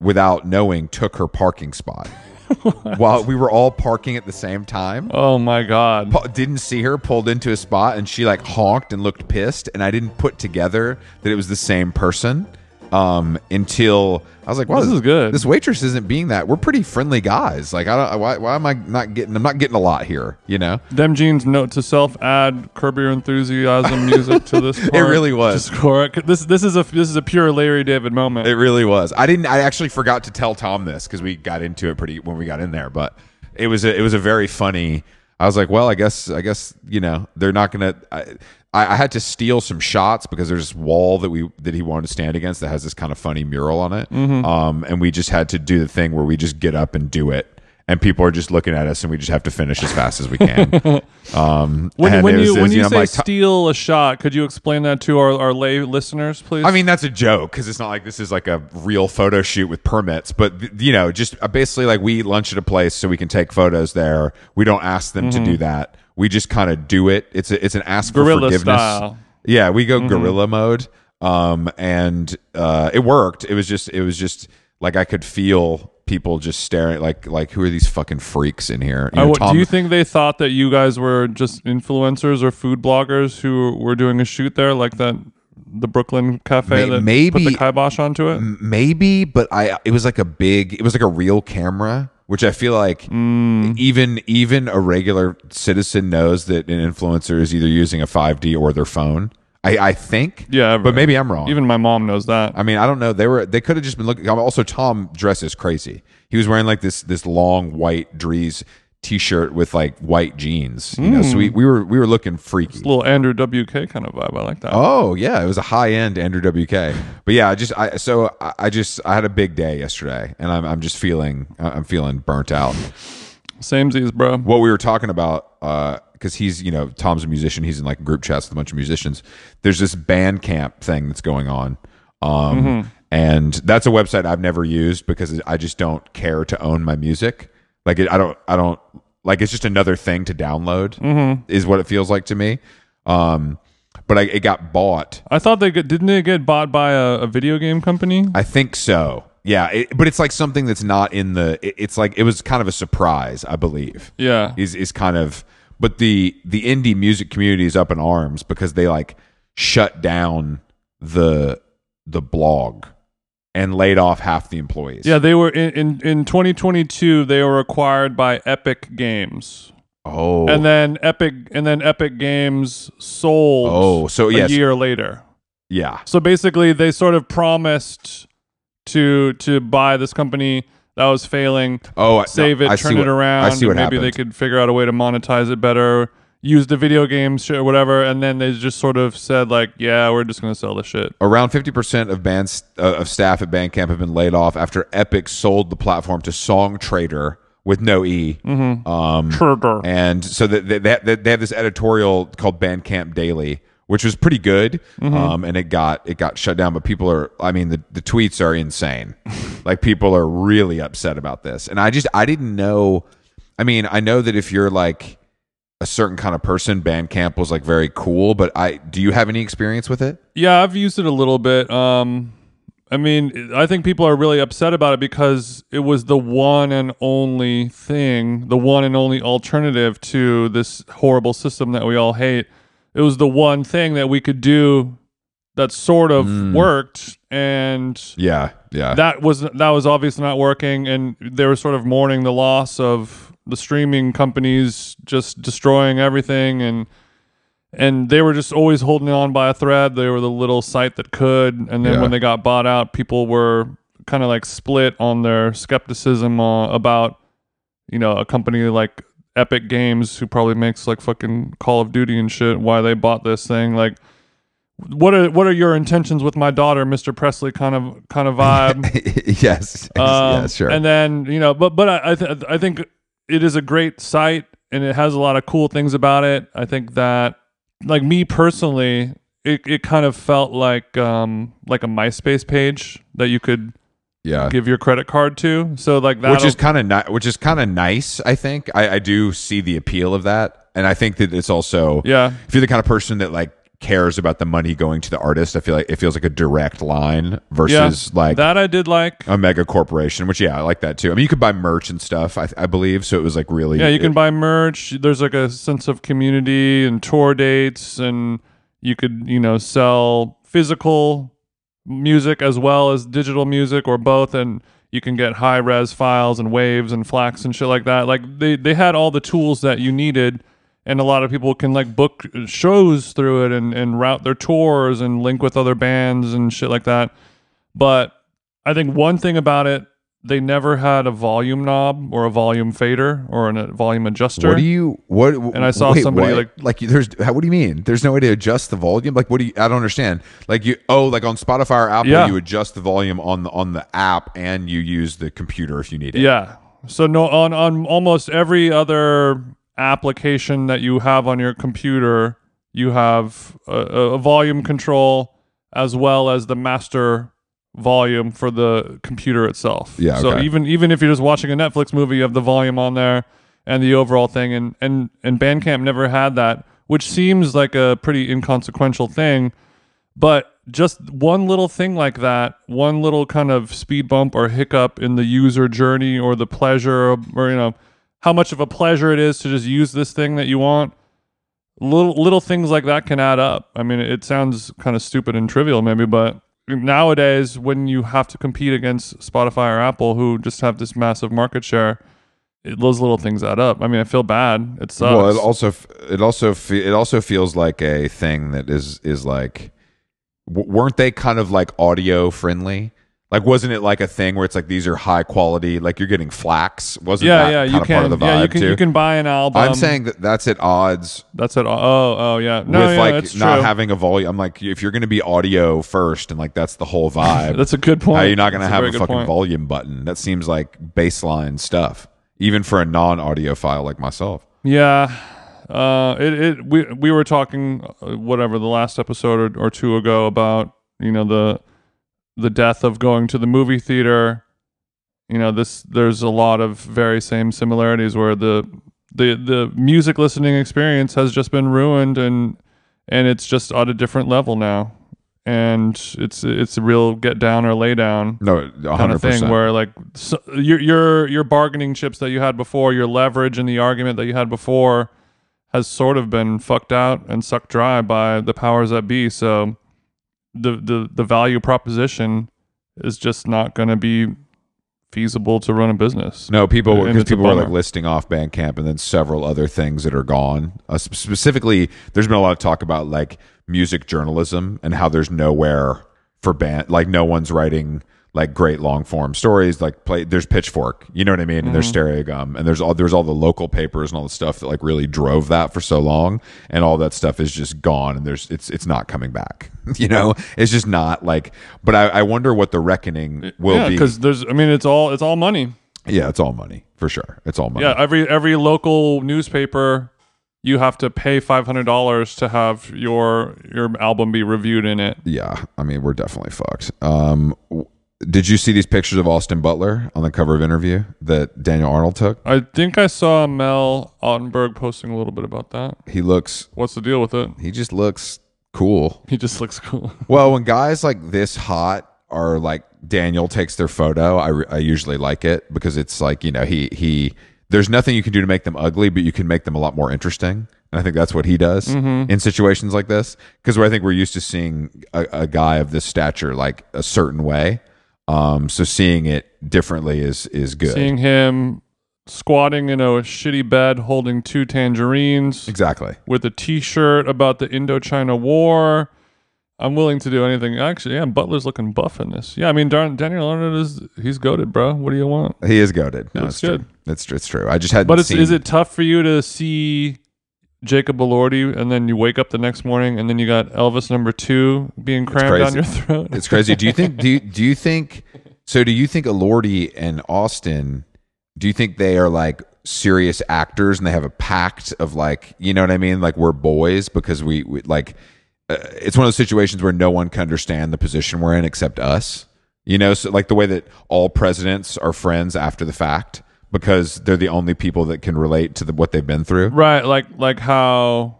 without knowing, took her parking spot while we were all parking at the same time. Oh my god. pu- didn't see her pulled into a spot and she like honked and looked pissed and i didn't put together that it was the same person um until i was like wow This is good. this waitress isn't being that we're pretty friendly guys like i don't why, why am i not getting i'm not getting a lot here you know Them jeans note to self add curb your enthusiasm music to this. Part. really was. Score it. This this is a this is a pure Larry David moment. it really was i didn't i actually forgot to tell tom this because we got into it pretty when we got in there but it was a, it was a very funny i was like well i guess i guess you know they're not gonna I, I I had to steal some shots because there's this wall that we that he wanted to stand against that has this kind of funny mural on it, um, and we just had to do the thing where we just get up and do it, and people are just looking at us, and we just have to finish as fast as we can. Um, When, when was- you it when was, you know, say like, steal a shot, could you explain that to our, our lay listeners, please? I mean, that's a joke because it's not like this is like a real photo shoot with permits, but th- you know, just uh, basically like we eat lunch at a place so we can take photos there. We don't ask them to do that. We just kind of do it. It's a, it's an ask for forgiveness. style. Yeah, we go guerrilla mode. Um, and uh, it worked. It was just it was just like I could feel people just staring like like who are these fucking freaks in here? You know, Tom- do you think they thought that you guys were just influencers or food bloggers who were doing a shoot there, like that the Brooklyn cafe May- that maybe- put the kibosh onto it? maybe but i it was like a big it was like a real camera which i feel like Mm. even even a regular citizen knows that an influencer is either using a 5d or their phone i i think Yeah, but maybe i'm wrong Even my mom knows that. I mean, I don't know. They were they could have just been looking. Also, Tom dresses crazy. He was wearing like this this long white Dries t-shirt with like white jeans. You know, so we, hmm. we were we were looking freaky. a little Andrew WK kind of vibe. I like that. Oh yeah, it was a high end Andrew WK. But yeah, I just I so I, I just I had a big day yesterday, and I'm I'm just feeling I'm feeling burnt out. same Samesies, bro. What we were talking about, uh, because he's you know Tom's a musician, he's in like group chats with a bunch of musicians. There's this Bandcamp thing that's going on. Um, mm-hmm. and that's a website I've never used because I just don't care to own my music. Like it, I don't, I don't like it's just another thing to download is what it feels like to me. Um, but I, it got bought. I thought they didn't it get bought by a, a video game company? I think so. Yeah, it, but it's like something that's not in the. It, it's like it was kind of a surprise, I believe. Yeah. is is kind of. But the the indie music community is up in arms because they like shut down the the blog and laid off half the employees. Yeah, they were in, in, in 2022. They were acquired by Epic Games, Oh. and then Epic and then Epic Games sold. Oh, so a yes. year later. yeah. So basically, they sort of promised to to buy this company that was failing, Oh, save no, it, I turn it what- around. I see what maybe happened. they could figure out a way to monetize it better, use the video games shit or whatever. And then they just sort of said like, "Yeah, we're just gonna sell the shit." Around 50% of bands uh, of staff at Bandcamp have been laid off after Epic sold the platform to Songtradr with no E. Mm-hmm. Um, Trigger. and so they, they, they, they have this editorial called Bandcamp Daily, which was pretty good. Mm-hmm. Um, and it got it got shut down. But people are, I mean, the, the tweets are insane. like people are really upset about this. And I just I didn't know. I mean, I know that if you're like a certain kind of person, Bandcamp was like very cool. But I do you have any experience with it? Yeah, I've used it a little bit. Um, I mean, I think people are really upset about it because it was the one and only thing, the one and only alternative to this horrible system that we all hate. It was the one thing that we could do that sort of worked, and Yeah, yeah. that was that was obviously not working. And they were sort of mourning the loss of the streaming companies just destroying everything and and they were just always holding on by a thread. They were the little site that could, and then Yeah. when they got bought out, people were kind of like split on their skepticism uh, about you know a company like Epic Games, who probably makes like fucking Call of Duty and shit. Why they bought this thing? Like, what are what are your intentions with my daughter, Mister Presley? Kind of kind of vibe. yes, Um, yeah, sure. And then you know, but but I I, th- I think it is a great site and it has a lot of cool things about it. I think that like me personally, it it kind of felt like um like a MySpace page that you could yeah, give your credit card to. So like that which is kind of ni- which is kind of nice. I think I, I do see the appeal of that, and I think that it's also yeah. if you're the kind of person that like cares about the money going to the artist, I feel like it feels like a direct line versus like that I did like. a mega corporation. Which yeah, I like that too. I mean, you could buy merch and stuff. I, I believe so. It was like really Yeah, you can buy merch. There's like a sense of community and tour dates, and you could, you know, sell physical music as well as digital music or both, and you can get high res files and waves and FLACs and shit like that. Like they they had all the tools that you needed, and a lot of people can like book shows through it and and route their tours and link with other bands and shit like that. But I think one thing about it, they never had a volume knob or a volume fader or an, a volume adjuster. What do you what? And I saw wait, somebody, what? like- like there's how, what do you mean? There's no way to adjust the volume. Like what do you? I don't understand. Like you oh like on Spotify or Apple, Yeah. you adjust the volume on the on the app and you use the computer if you need it. Yeah. So no on on almost every other application that you have on your computer, you have a, a volume control as well as the master volume for the computer itself. Yeah, So okay. even even if you're just watching a Netflix movie, you have the volume on there and the overall thing. And and and Bandcamp never had that, which seems like a pretty inconsequential thing. But just one little thing like that, one little kind of speed bump or hiccup in the user journey or the pleasure or you know how much of a pleasure it is to just use this thing that you want. Little little things like that can add up. I mean, it sounds kind of stupid and trivial maybe, but nowadays when you have to compete against Spotify or Apple who just have this massive market share, it, those little things add up. I mean, I feel bad. It sucks. Well, it also it also fe- it also feels like a thing that is is like w- weren't they kind of like audio friendly? Like wasn't it like a thing where it's like these are high quality like you're getting FLACs? Wasn't yeah, that yeah, kind you of can. part of the vibe yeah, you can. too? You can buy an album. I'm saying that that's at odds that's it. Oh, oh, yeah. No, with yeah, like not true. having a volume. I'm like if you're going to be audio first and like that's the whole vibe. That's a good point. how you're not going to have very a fucking point. volume button? That seems like baseline stuff, even for a non-audiophile like myself. Yeah. Uh, it, it we we were talking uh, whatever the last episode or, or two ago about you know the the death of going to the movie theater. You know this there's a lot of very same similarities where the the the music listening experience has just been ruined and and it's just at a different level now. And it's it's a real get down or lay down No, kind of thing where like so, your your your bargaining chips that you had before, your leverage and the argument that you had before has sort of been fucked out and sucked dry by the powers that be. So the the the value proposition is just not going to be feasible to run a business. No, people because people were like listing off Bandcamp and then several other things that are gone. Uh, specifically, there's been a lot of talk about like music journalism and how there's nowhere for band like no one's writing like great long form stories like play there's pitchfork you know what i mean and there's Mm-hmm. stereogum and there's all there's all the local papers and all the stuff that like really drove that for so long and all that stuff is just gone and there's it's it's not coming back you know it's just not like but i, I wonder what the reckoning will yeah, be because there's I mean it's all it's all money. yeah it's all money for sure it's all money Yeah, every every local newspaper you have to pay five hundred dollars to have your your album be reviewed in it. yeah i mean we're definitely fucked um did you see these pictures of austin butler on the cover of interview that daniel arnold took I think I saw Mel Ottenberg posting a little bit about that. he looks What's the deal with it? he just looks cool He just looks cool. well when guys like this hot are like daniel takes their photo i, I usually like it because it's like you know he he there's nothing you can do to make them ugly but you can make them a lot more interesting and i think that's what he does mm-hmm. in situations like this because i think we're used to seeing a, a guy of this stature like a certain way um so seeing it differently is is good Seeing him squatting in a shitty bed holding two tangerines exactly with a t-shirt about the Indochina War. I'm willing to do anything. Actually, yeah, Butler's looking buff in this. Yeah, I mean, Dar- Daniel Arnold is he's goaded, bro. What do you want? he is goaded no it's true good. it's, it's true i just hadn't But it's, seen is it tough for you to see Jacob Elordi and then you wake up the next morning and then you got Elvis number two being crammed down crazy. your throat? It's crazy. Do you think? Do you, do you think? So, do you think Elordi and Austin? Do you think they are like serious actors and they have a pact of like, you know what I mean? Like we're boys because we, we like. Uh, it's one of those situations where no one can understand the position we're in except us. You know, so like the way that all presidents are friends after the fact because they're the only people that can relate to the, what they've been through. right, like like how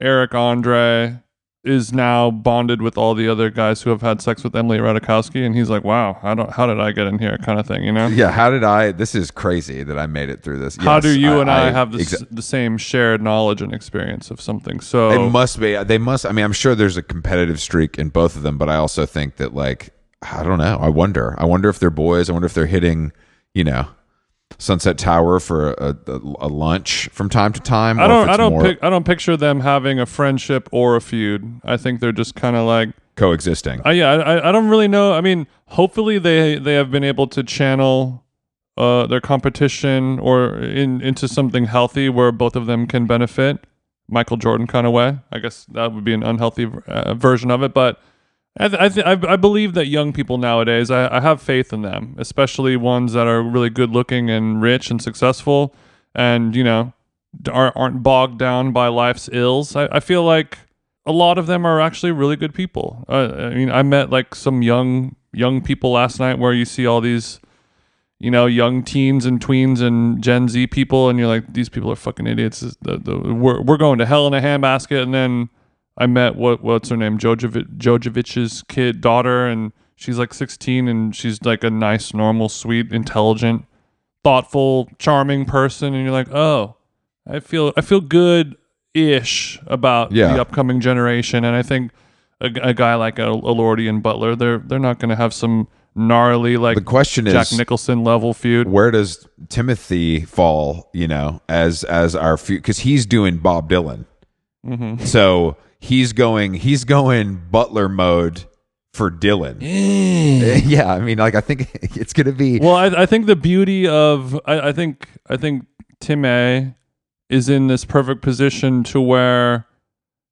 Eric Andre is now bonded with all the other guys who have had sex with Emily Ratajkowski, and he's like, "Wow, how don't how did I get in here?" kind of thing, you know. Yeah, how did I? This is crazy that I made it through this. How Yes, do you and I, have the, exa- the same shared knowledge and experience of something? So It must be. They must. I mean, I'm sure there's a competitive streak in both of them, but I also think that, like, I don't know. I wonder. I wonder if they're boys. I wonder if they're hitting, you know, Sunset Tower for a, a, a lunch from time to time. I don't. I don't. more Pic- I don't picture them having a friendship or a feud. I think they're just kind of like. coexisting. Uh, yeah, I, I don't really know. I mean, hopefully they they have been able to channel uh, their competition or in into something healthy where both of them can benefit. Michael Jordan kind of way. I guess that would be an unhealthy uh, version of it, but I th- I, th- I believe that young people nowadays, I, I have faith in them, especially ones that are really good looking and rich and successful, and you know aren't, aren't bogged down by life's ills. I, I feel like a lot of them are actually really good people. I mean, I met like some young young people last night where you see all these, you know, young teens and tweens and Gen Z people, and you're like, these people are fucking idiots. The, the, we're we're going to hell in a handbasket. And then I met what what's her name, Jovovich, Jovovich's kid daughter, and she's like 16, and she's like a nice, normal, sweet, intelligent, thoughtful, charming person, and you're like, oh, I feel I feel good ish about Yeah. the upcoming generation, and I think a, a guy like a, Elordi and Butler, they're they're not going to have some gnarly like The question Jack is, Nicholson level feud. where does Timothy fall? You know, as as our feud because he's doing Bob Dylan, Mm-hmm. so he's going he's going Butler mode for Dylan. yeah, I mean, like I think it's gonna be Well, I, I think the beauty of I, I think I think Tim A is in this perfect position to where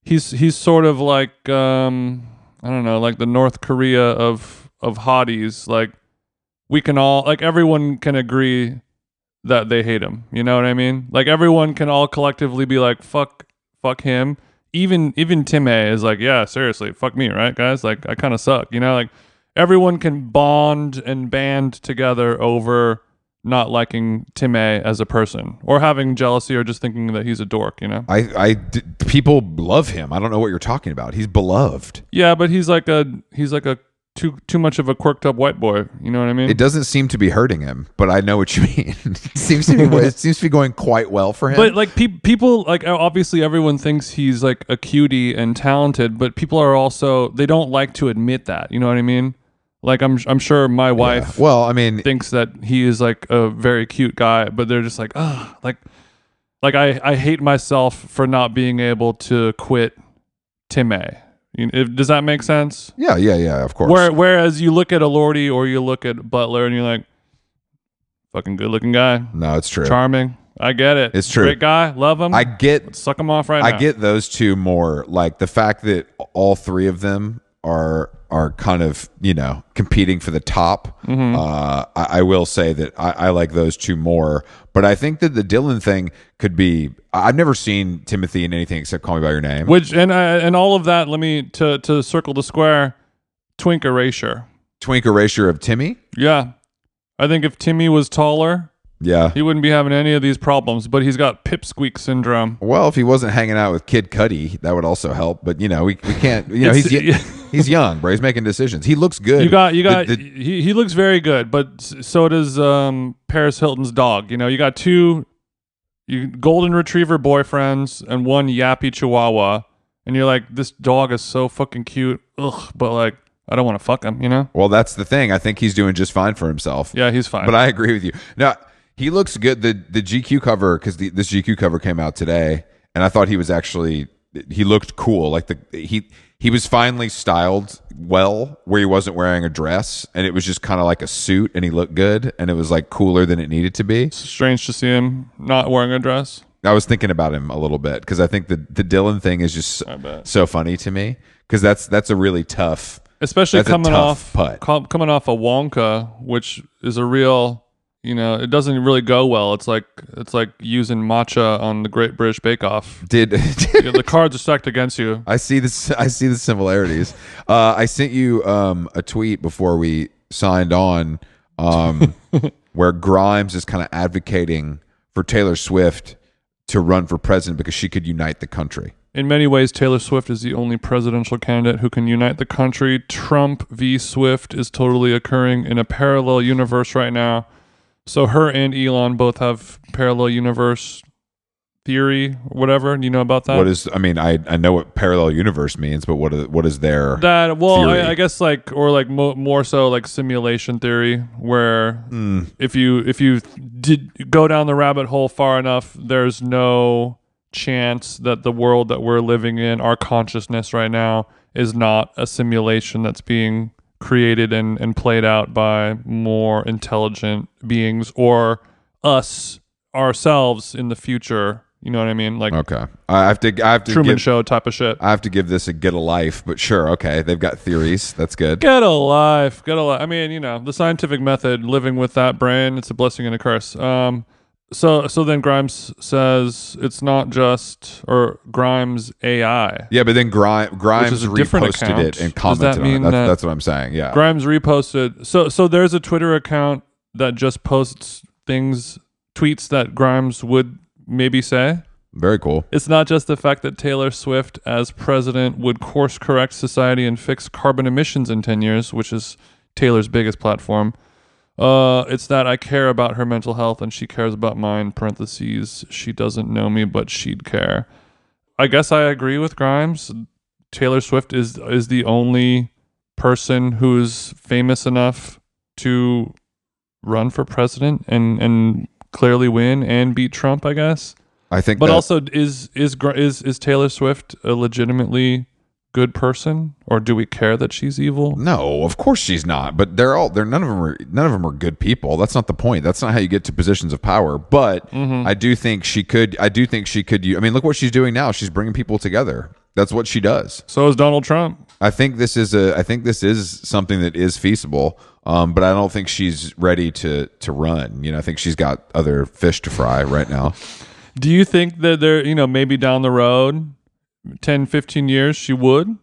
he's he's sort of like um I don't know, like the North Korea of of hotties. Like we can all like everyone can agree that they hate him. You know what I mean? Like everyone can all collectively be like fuck fuck him. Even even Tim A is like, yeah, seriously, fuck me, right, guys? Like I kind of suck, you know? Like everyone can bond and band together over not liking Tim A as a person or having jealousy or just thinking that he's a dork, you know? I, I d- people love him. I don't know what you're talking about. He's beloved. Yeah, but he's like a he's like a too too much of a quirked up white boy. You know what I mean? It doesn't seem to be hurting him, but I know what you mean. it seems to be it seems to be going quite well for him. But like pe- people, like obviously everyone thinks he's like a cutie and talented, but people are also they don't like to admit that. You know what I mean? Like I'm I'm sure my wife well, I mean, thinks that he is like a very cute guy, but they're just like, oh, like, like I I hate myself for not being able to quit Tim A. You- if- Does that make sense? yeah, yeah, yeah. Of course. Where, whereas you look at Elordi or you look at Butler and you're like, fucking good looking guy, no, it's true. charming. I get it. It's true. Great guy, love him. I get suck him off right now. I get those two more. Like the fact that all three of them are are kind of you know competing for the top. Mm-hmm. Uh, I, I will say that I, I like those two more. But I think that the Dylan thing could be. I've never seen Timothy in anything except Call Me by Your Name. Which and uh, and all of that. Let me to to circle the square. Twink erasure. Twink erasure of Timmy. Yeah, I think if Timmy was taller, Yeah. he wouldn't be having any of these problems. But he's got pipsqueak syndrome. Well, if he wasn't hanging out with Kid Cudi, that would also help. But you know, we, we can't. You know, he's he's young, bro. He's making decisions. He looks good. You got you got the- he he looks very good, but so does um Paris Hilton's dog. You know, you got two you golden retriever boyfriends and one yappy chihuahua, and you're like, this dog is so fucking cute. Ugh, but like, I don't want to fuck him. You know? well, that's the thing. I think he's doing just fine for himself. Yeah, he's fine. But I agree with you. Now he looks good. The the GQ cover because this GQ cover came out today, and I thought he was actually he looked cool. Like the he he was finally styled well, where he wasn't wearing a dress, and it was just kind of like a suit, and he looked good, and it was like cooler than it needed to be. it's strange to see him not wearing a dress. I was thinking about him a little bit because I think the the Dylan thing is just so funny to me because that's that's a really tough. especially coming off putt. com- coming off a Wonka, which is a real, you know, it doesn't really go well. It's like it's like using matcha on the Great British Bake Off. Did the cards are stacked against you. I see this. I see the similarities. Uh, I sent you um, a tweet before we signed on, um, where Grimes is kind of advocating for Taylor Swift to run for president because she could unite the country. In many ways, Taylor Swift is the only presidential candidate who can unite the country. Trump v. Swift is totally occurring in a parallel universe right now. So her and Elon both have parallel universe theory, whatever. Do you know about that? what is? I mean, I I know what parallel universe means, but what is, what is their? that? Well. I, I guess like or like mo- more so like simulation theory, where Hmm. if you if you did go down the rabbit hole far enough, there's no chance that the world that we're living in, our consciousness right now, is not a simulation that's being created and, and played out by more intelligent beings or us ourselves in the future. You know what I mean? Like okay, I have to. I have to Truman give. Show type of shit. I have to give this a get a life, but sure, okay. They've got theories. That's good. Get a life. Get a life. I mean, you know, the scientific method, living with that brain, it's a blessing and a curse. Um, So so then Grimes says it's not just or Grimes AI. Yeah, but then Grimes, Grimes is a different reposted account. it and Does commented that on it. That's, that- that's what I'm saying. Yeah. Grimes reposted. So so there's a Twitter account that just posts things, tweets that Grimes would maybe say. Very cool. It's not just the fact that Taylor Swift, as president, would course correct society and fix carbon emissions in 10 years, which is Taylor's biggest platform. Uh, it's that I care about her mental health and she cares about mine. Parentheses, she doesn't know me, but she'd care. I guess I agree with Grimes. Taylor Swift is is the only person who's famous enough to run for president and and clearly win and beat Trump. I guess. I think But that, also, is is is is Taylor Swift a legitimately good person, or do we care that she's evil? No, of course she's not. But they're all they're none of them are none of them are good people. That's not the point. That's not how you get to positions of power. But Mm-hmm. I do think she could. I do think she could. I mean, look what she's doing now. She's bringing people together. That's what she does. So is Donald Trump. I think this is a. I think this is something that is feasible. Um, but I don't think she's ready to to run. You know, I think she's got other fish to fry right now. Do you think that there, you know, maybe down the road, 10, 15 years, she would?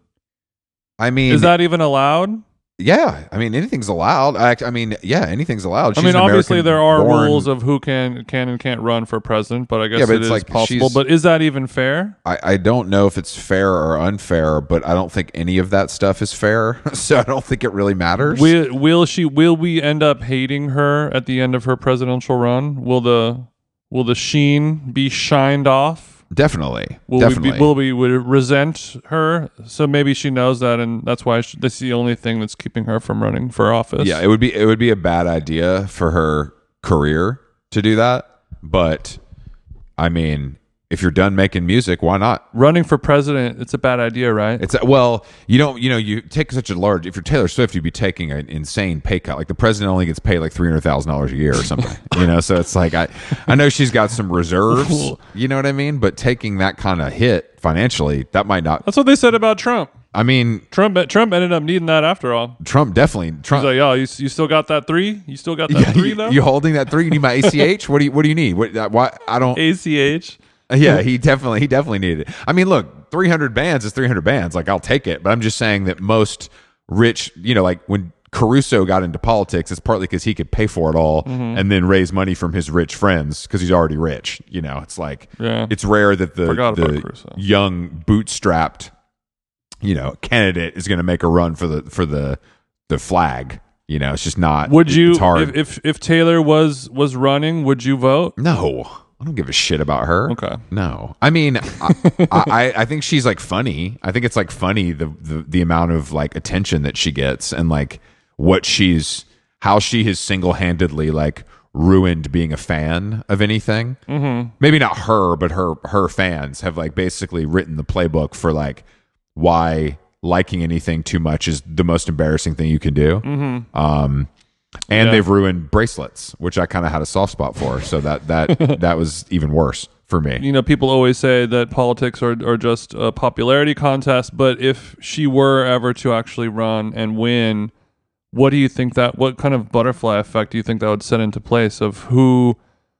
I mean, Is that even allowed? yeah? I mean, anything's allowed. I, I mean, yeah, anything's allowed. I mean, obviously there are American-born- rules of who can can and can't run for president, but I guess Yeah, but it it's is like possible. she's- But is that even fair? I, I don't know if it's fair or unfair, but I don't think any of that stuff is fair. so I don't think it really matters. Will, will she? Will we end up hating her at the end of her presidential run? Will the will the sheen be shined off? Definitely, Will definitely. we be, will we would resent her? So maybe she knows that, and that's why she, that's the only thing that's keeping her from running for office. yeah, it would be it would be a bad idea for her career to do that. But I mean, if you're done making music, why not? running for president, it's a bad idea, right? It's well, you don't, you know, you take such a large. If you're Taylor Swift, you'd be taking an insane pay cut. Like the president only gets paid like three hundred thousand dollars a year or something. you know, so it's like I, I know she's got some reserves. You know what I mean? But taking that kind of hit financially, that might not. that's what they said about Trump. I mean, Trump Trump ended up needing that after all. Trump definitely. Trump. He's like, yo, you, you still got that three? You still got that three you, though? you holding that three? You need my ACH? what do you What do you need? What? that- Why? I don't. ACH. Yeah, he definitely he definitely needed it. I mean, look, 300 bands is 300 bands. Like I'll take it, but I'm just saying that most rich, you know, like when Caruso got into politics, it's partly because he could pay for it all Mm-hmm. and then raise money from his rich friends because he's already rich. You know, it's like Yeah. it's rare that the, the young bootstrapped, you know, candidate is going to make a run for the for the the flag. You know, it's just not. Would you if, if if Taylor was was running, would you vote? No, I don't give a shit about her. Okay. No, I mean, I, I, I think she's like funny. I think it's like funny the, the the amount of like attention that she gets and like what she's how she has single handedly like ruined being a fan of anything. Mm-hmm. Maybe not her, but her her fans have like basically written the playbook for like why liking anything too much is the most embarrassing thing you can do. Mm-hmm. Um, and Yeah. they've ruined bracelets, which I kind of had a soft spot for. So that that that was even worse for me. You know, people always say that politics are are just a popularity contest, but if she were ever to actually run and win, what do you think that what kind of butterfly effect do you think that would set into place of who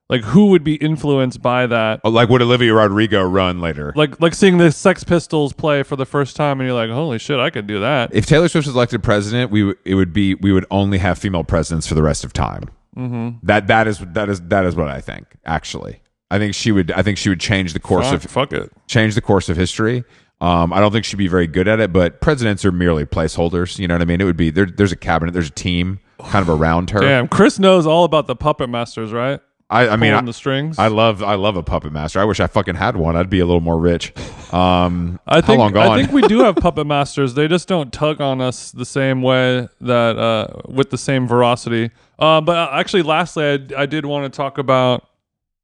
like who would be influenced by that? Oh, Like would Olivia Rodrigo run later? Like like seeing the Sex Pistols play for the first time and you're like, "Holy shit, I could do that." if Taylor Swift was elected president, we w- it would be we would only have female presidents for the rest of time. Mm-hmm. That that is that is that is what I think. Actually, I think she would. I think she would change the course Fuck, of fuck it. change the course of history. Um, I don't think she'd be very good at it, but presidents are merely placeholders. You know what I mean? It would be there, there's a cabinet, there's a team kind of around her. Damn, Chris knows all about the puppet masters, right? I, I mean, I, the strings. I love I love a puppet master. I wish I fucking had one. I'd be a little more rich. Um, I think how long gone? I think we do have puppet masters. They just don't tug on us the same way that uh, with the same veracity. Uh, but uh, actually, lastly, I, I did want to talk about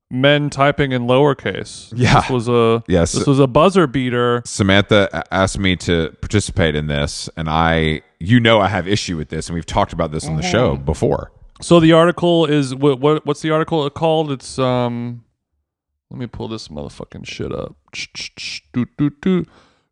men typing in lowercase. Yeah. this was a Yes. this was a buzzer beater. Samantha asked me to participate in this, and I, you know, I have issue with this, and we've talked about this on the show Mm-hmm. before. So the article is what, what what's the article called? It's um, let me pull this motherfucking shit up. Do do do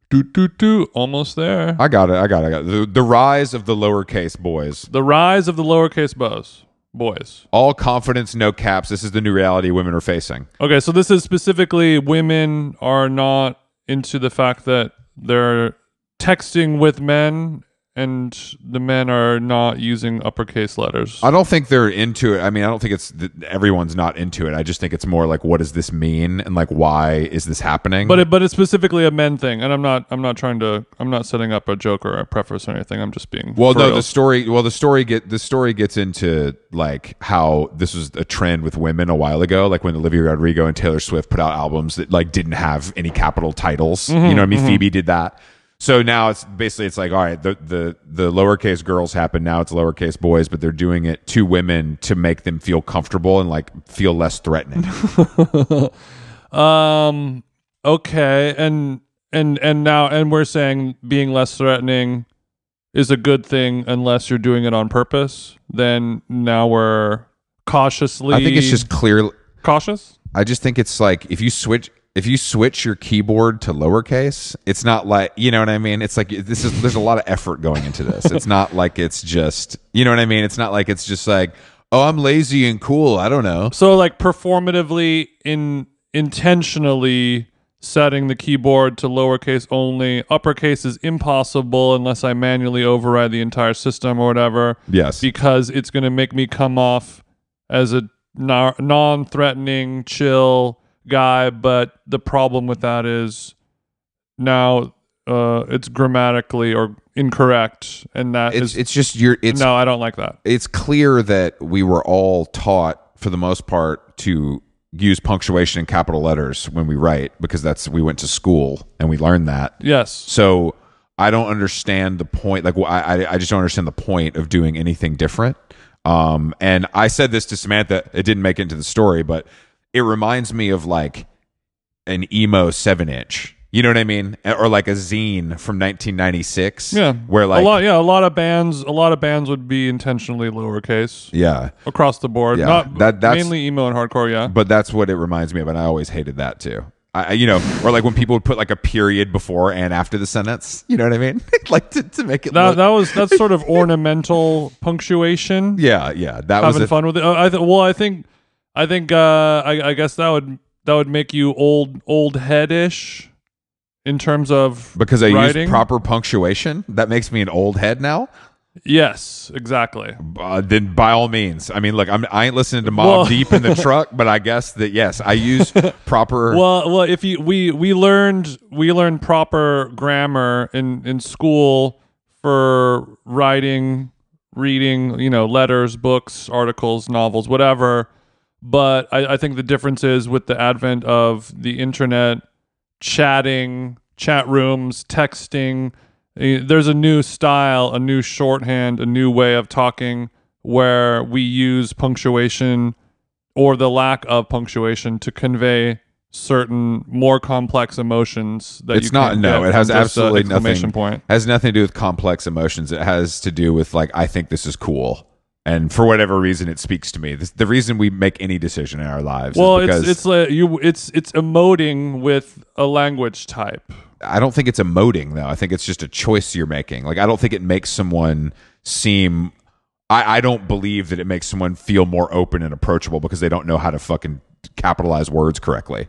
do do do. Almost there. I got it. I got it. I got it. The, the rise of the lowercase boys. The rise of the lowercase bows. boys. All confidence, no caps. This is the new reality women are facing. Okay, so this is specifically women are not into the fact that they're texting with men and the men are not using uppercase letters. I don't think they're into it. I mean, I don't think it's everyone's not into it. I just think it's more like, what does this mean, and like, why is this happening? But it, but it's specifically a men thing, and I'm not I'm not trying to I'm not setting up a joke or a preface or anything. I'm just being well, no, real. the story. Well, the story get the story gets into like how this was a trend with women a while ago, like when Olivia Rodrigo and Taylor Swift put out albums that like didn't have any capital titles. Mm-hmm, you know, what I mean, Phoebe did that. So now it's basically it's like all right, the the the lowercase girls happen now. It's lowercase boys, but they're doing it to women to make them feel comfortable and like feel less threatening. Um. Okay. And and and now and we're saying being less threatening is a good thing unless you're doing it on purpose. Then now we're cautiously. I think it's just clear. cautious. I just think it's like if you switch if you switch your keyboard to lowercase, it's not like you know what I mean. It's like this is there's a lot of effort going into this. It's not like it's just you know what I mean. It's not like it's just like oh I'm lazy and cool. I don't know. So like performatively in intentionally setting the keyboard to lowercase only. Uppercase is impossible unless I manually override the entire system or whatever. Yes. because it's going to make me come off as a non- non-threatening, chill guy. But the problem with that is now uh, it's grammatically or incorrect, and that It's is it's just your it's no, I don't like that. it's clear that we were all taught for the most part to use punctuation in capital letters when we write because that's we went to school and we learned that. Yes, So I don't understand the point. Like I, I, I just don't understand the point of doing anything different. Um, and I said this to Samantha. It didn't make it into the story, but it reminds me of like an emo seven inch. You know what I mean? Or like a zine from 1996. yeah, where like a lot, yeah, a lot of bands, a lot of bands would be intentionally lowercase yeah, across the board. Yeah, Not that- that's- mainly emo and hardcore. Yeah, but that's what it reminds me of, and I always hated that too. I, you know, or like when people would put like a period before and after the sentence. You know what I mean? like to, to make it that look. that was that's sort of ornamental punctuation. yeah, yeah. That having was a, fun with it. Uh, I th- well, I think, I think, uh, I, I guess that would that would make you old old headish in terms of because I writing. use proper punctuation. That makes me an old head now. Yes, exactly. Uh, then by all means, I mean, look, I'm, I ain't listening to Mob Well- Deep in the truck, but I guess that yes, I use proper. Well, well, if you we we learned we learned proper grammar in in school for writing, reading, you know, letters, books, articles, novels, whatever. But I, I think the difference is with the advent of the internet, chatting, chat rooms, texting. eh, There's a new style, a new shorthand, a new way of talking where we use punctuation or the lack of punctuation to convey certain more complex emotions that it's not. No, it has from just a absolutely nothing. point. Has nothing to do with complex emotions. It has to do with like I think this is cool, and for whatever reason, it speaks to me. This, the reason we make any decision in our lives. Well, is because it's it's like you it's it's emoting with a language type. I don't think it's emoting though. I think it's just a choice you're making. Like I don't think it makes someone seem. I, I don't believe that it makes someone feel more open and approachable because they don't know how to fucking capitalize words correctly,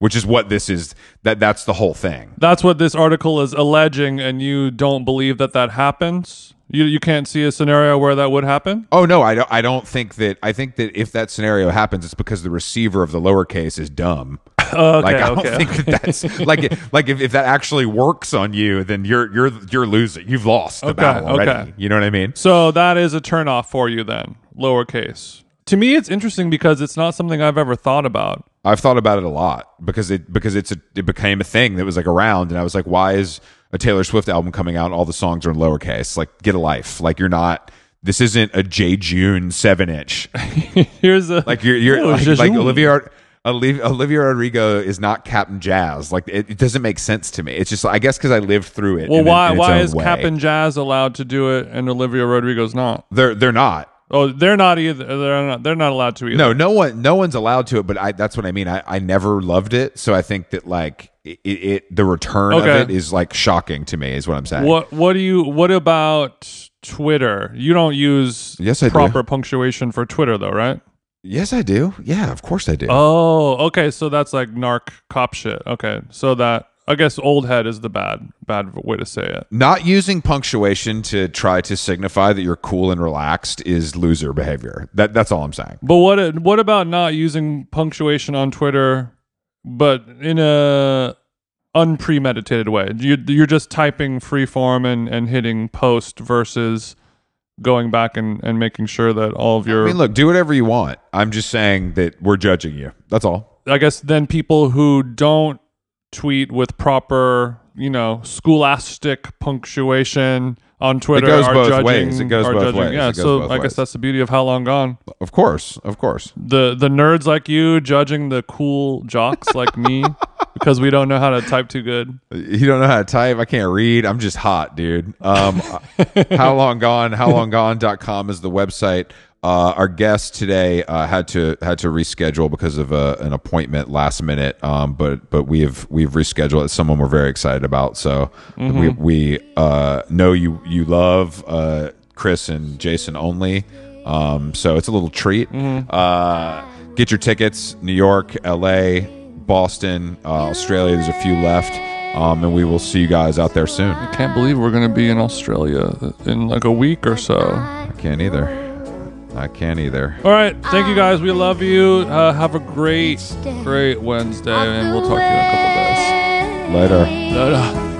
which is what this is. That that's the whole thing. That's what this article is alleging, and you don't believe that that happens. You you can't see a scenario where that would happen. Oh no, I don't. I don't think that. I think that if that scenario happens, it's because the receiver of the lowercase is dumb. Okay, like I don't okay. think that that's like like if, if that actually works on you, then you're you're you're losing. You've lost the Okay, battle already. okay. You know what I mean? So that is a turnoff for you then, lowercase. To me, it's interesting because it's not something I've ever thought about. I've thought about it a lot because it because it's a, it became a thing that was like around, and I was like, why is a Taylor Swift album coming out all the songs are in lowercase? Like, get a life. Like, you're not. This isn't a Jejune seven inch. Here's a Like you're you're like, like Olivia. Olivia, Olivia Rodrigo is not Cap'n Jazz. Like it, it doesn't make sense to me. It's just I guess because I lived through it. Well, in, why in why is way. Cap and Jazz allowed to do it and Olivia Rodrigo's not? They're they're not. Oh, they're not either. They're not. They're not allowed to either. No, no one, no one's allowed to it. But I, that's what I mean. I, I never loved it, so I think that like it, it the return Okay. of it is like shocking to me. Is what I'm saying. What what do you what about Twitter? You don't use Yes, I do. proper punctuation for Twitter though, right? Yes, I do. Yeah, of course I do. Oh, okay. So that's like narc cop shit. Okay. So that I guess old head is the bad bad way to say it. Not using punctuation to try to signify that you're cool and relaxed is loser behavior. That that's all I'm saying. But what what about not using punctuation on Twitter, but in a unpremeditated way? You you're just typing freeform and and hitting post versus going back and and making sure that all of your I mean, look, do whatever you want. I'm just saying that we're judging you. That's all. I guess then people who don't tweet with proper, you know, scholastic punctuation on Twitter It goes are both judging. ways. It goes both judging. ways. Yeah, so I guess that's the beauty of how long gone. Of course, of course. The the nerds like you judging the cool jocks like me because we don't know how to type too good. You don't know how to type. I can't read. I'm just hot, dude. Um, how long gone? Howlonggone.com is the website. Uh, our guest today uh, had to had to reschedule because of uh, an appointment last minute. Um, but but we have we've rescheduled. It's someone we're very excited about. So we we uh, know you you love uh, Chris and Jason only. Um, so it's a little treat. Uh, get your tickets. New York, L.A., Boston, uh, Australia. There's a few left. Um, and we will see you guys out there soon. I can't believe we're gonna be in Australia in like a week or so. I can't either. I can't either. All right, thank you guys. We love you. Uh, have a great, great Wednesday, and we'll talk to you in a couple days. Later. Later.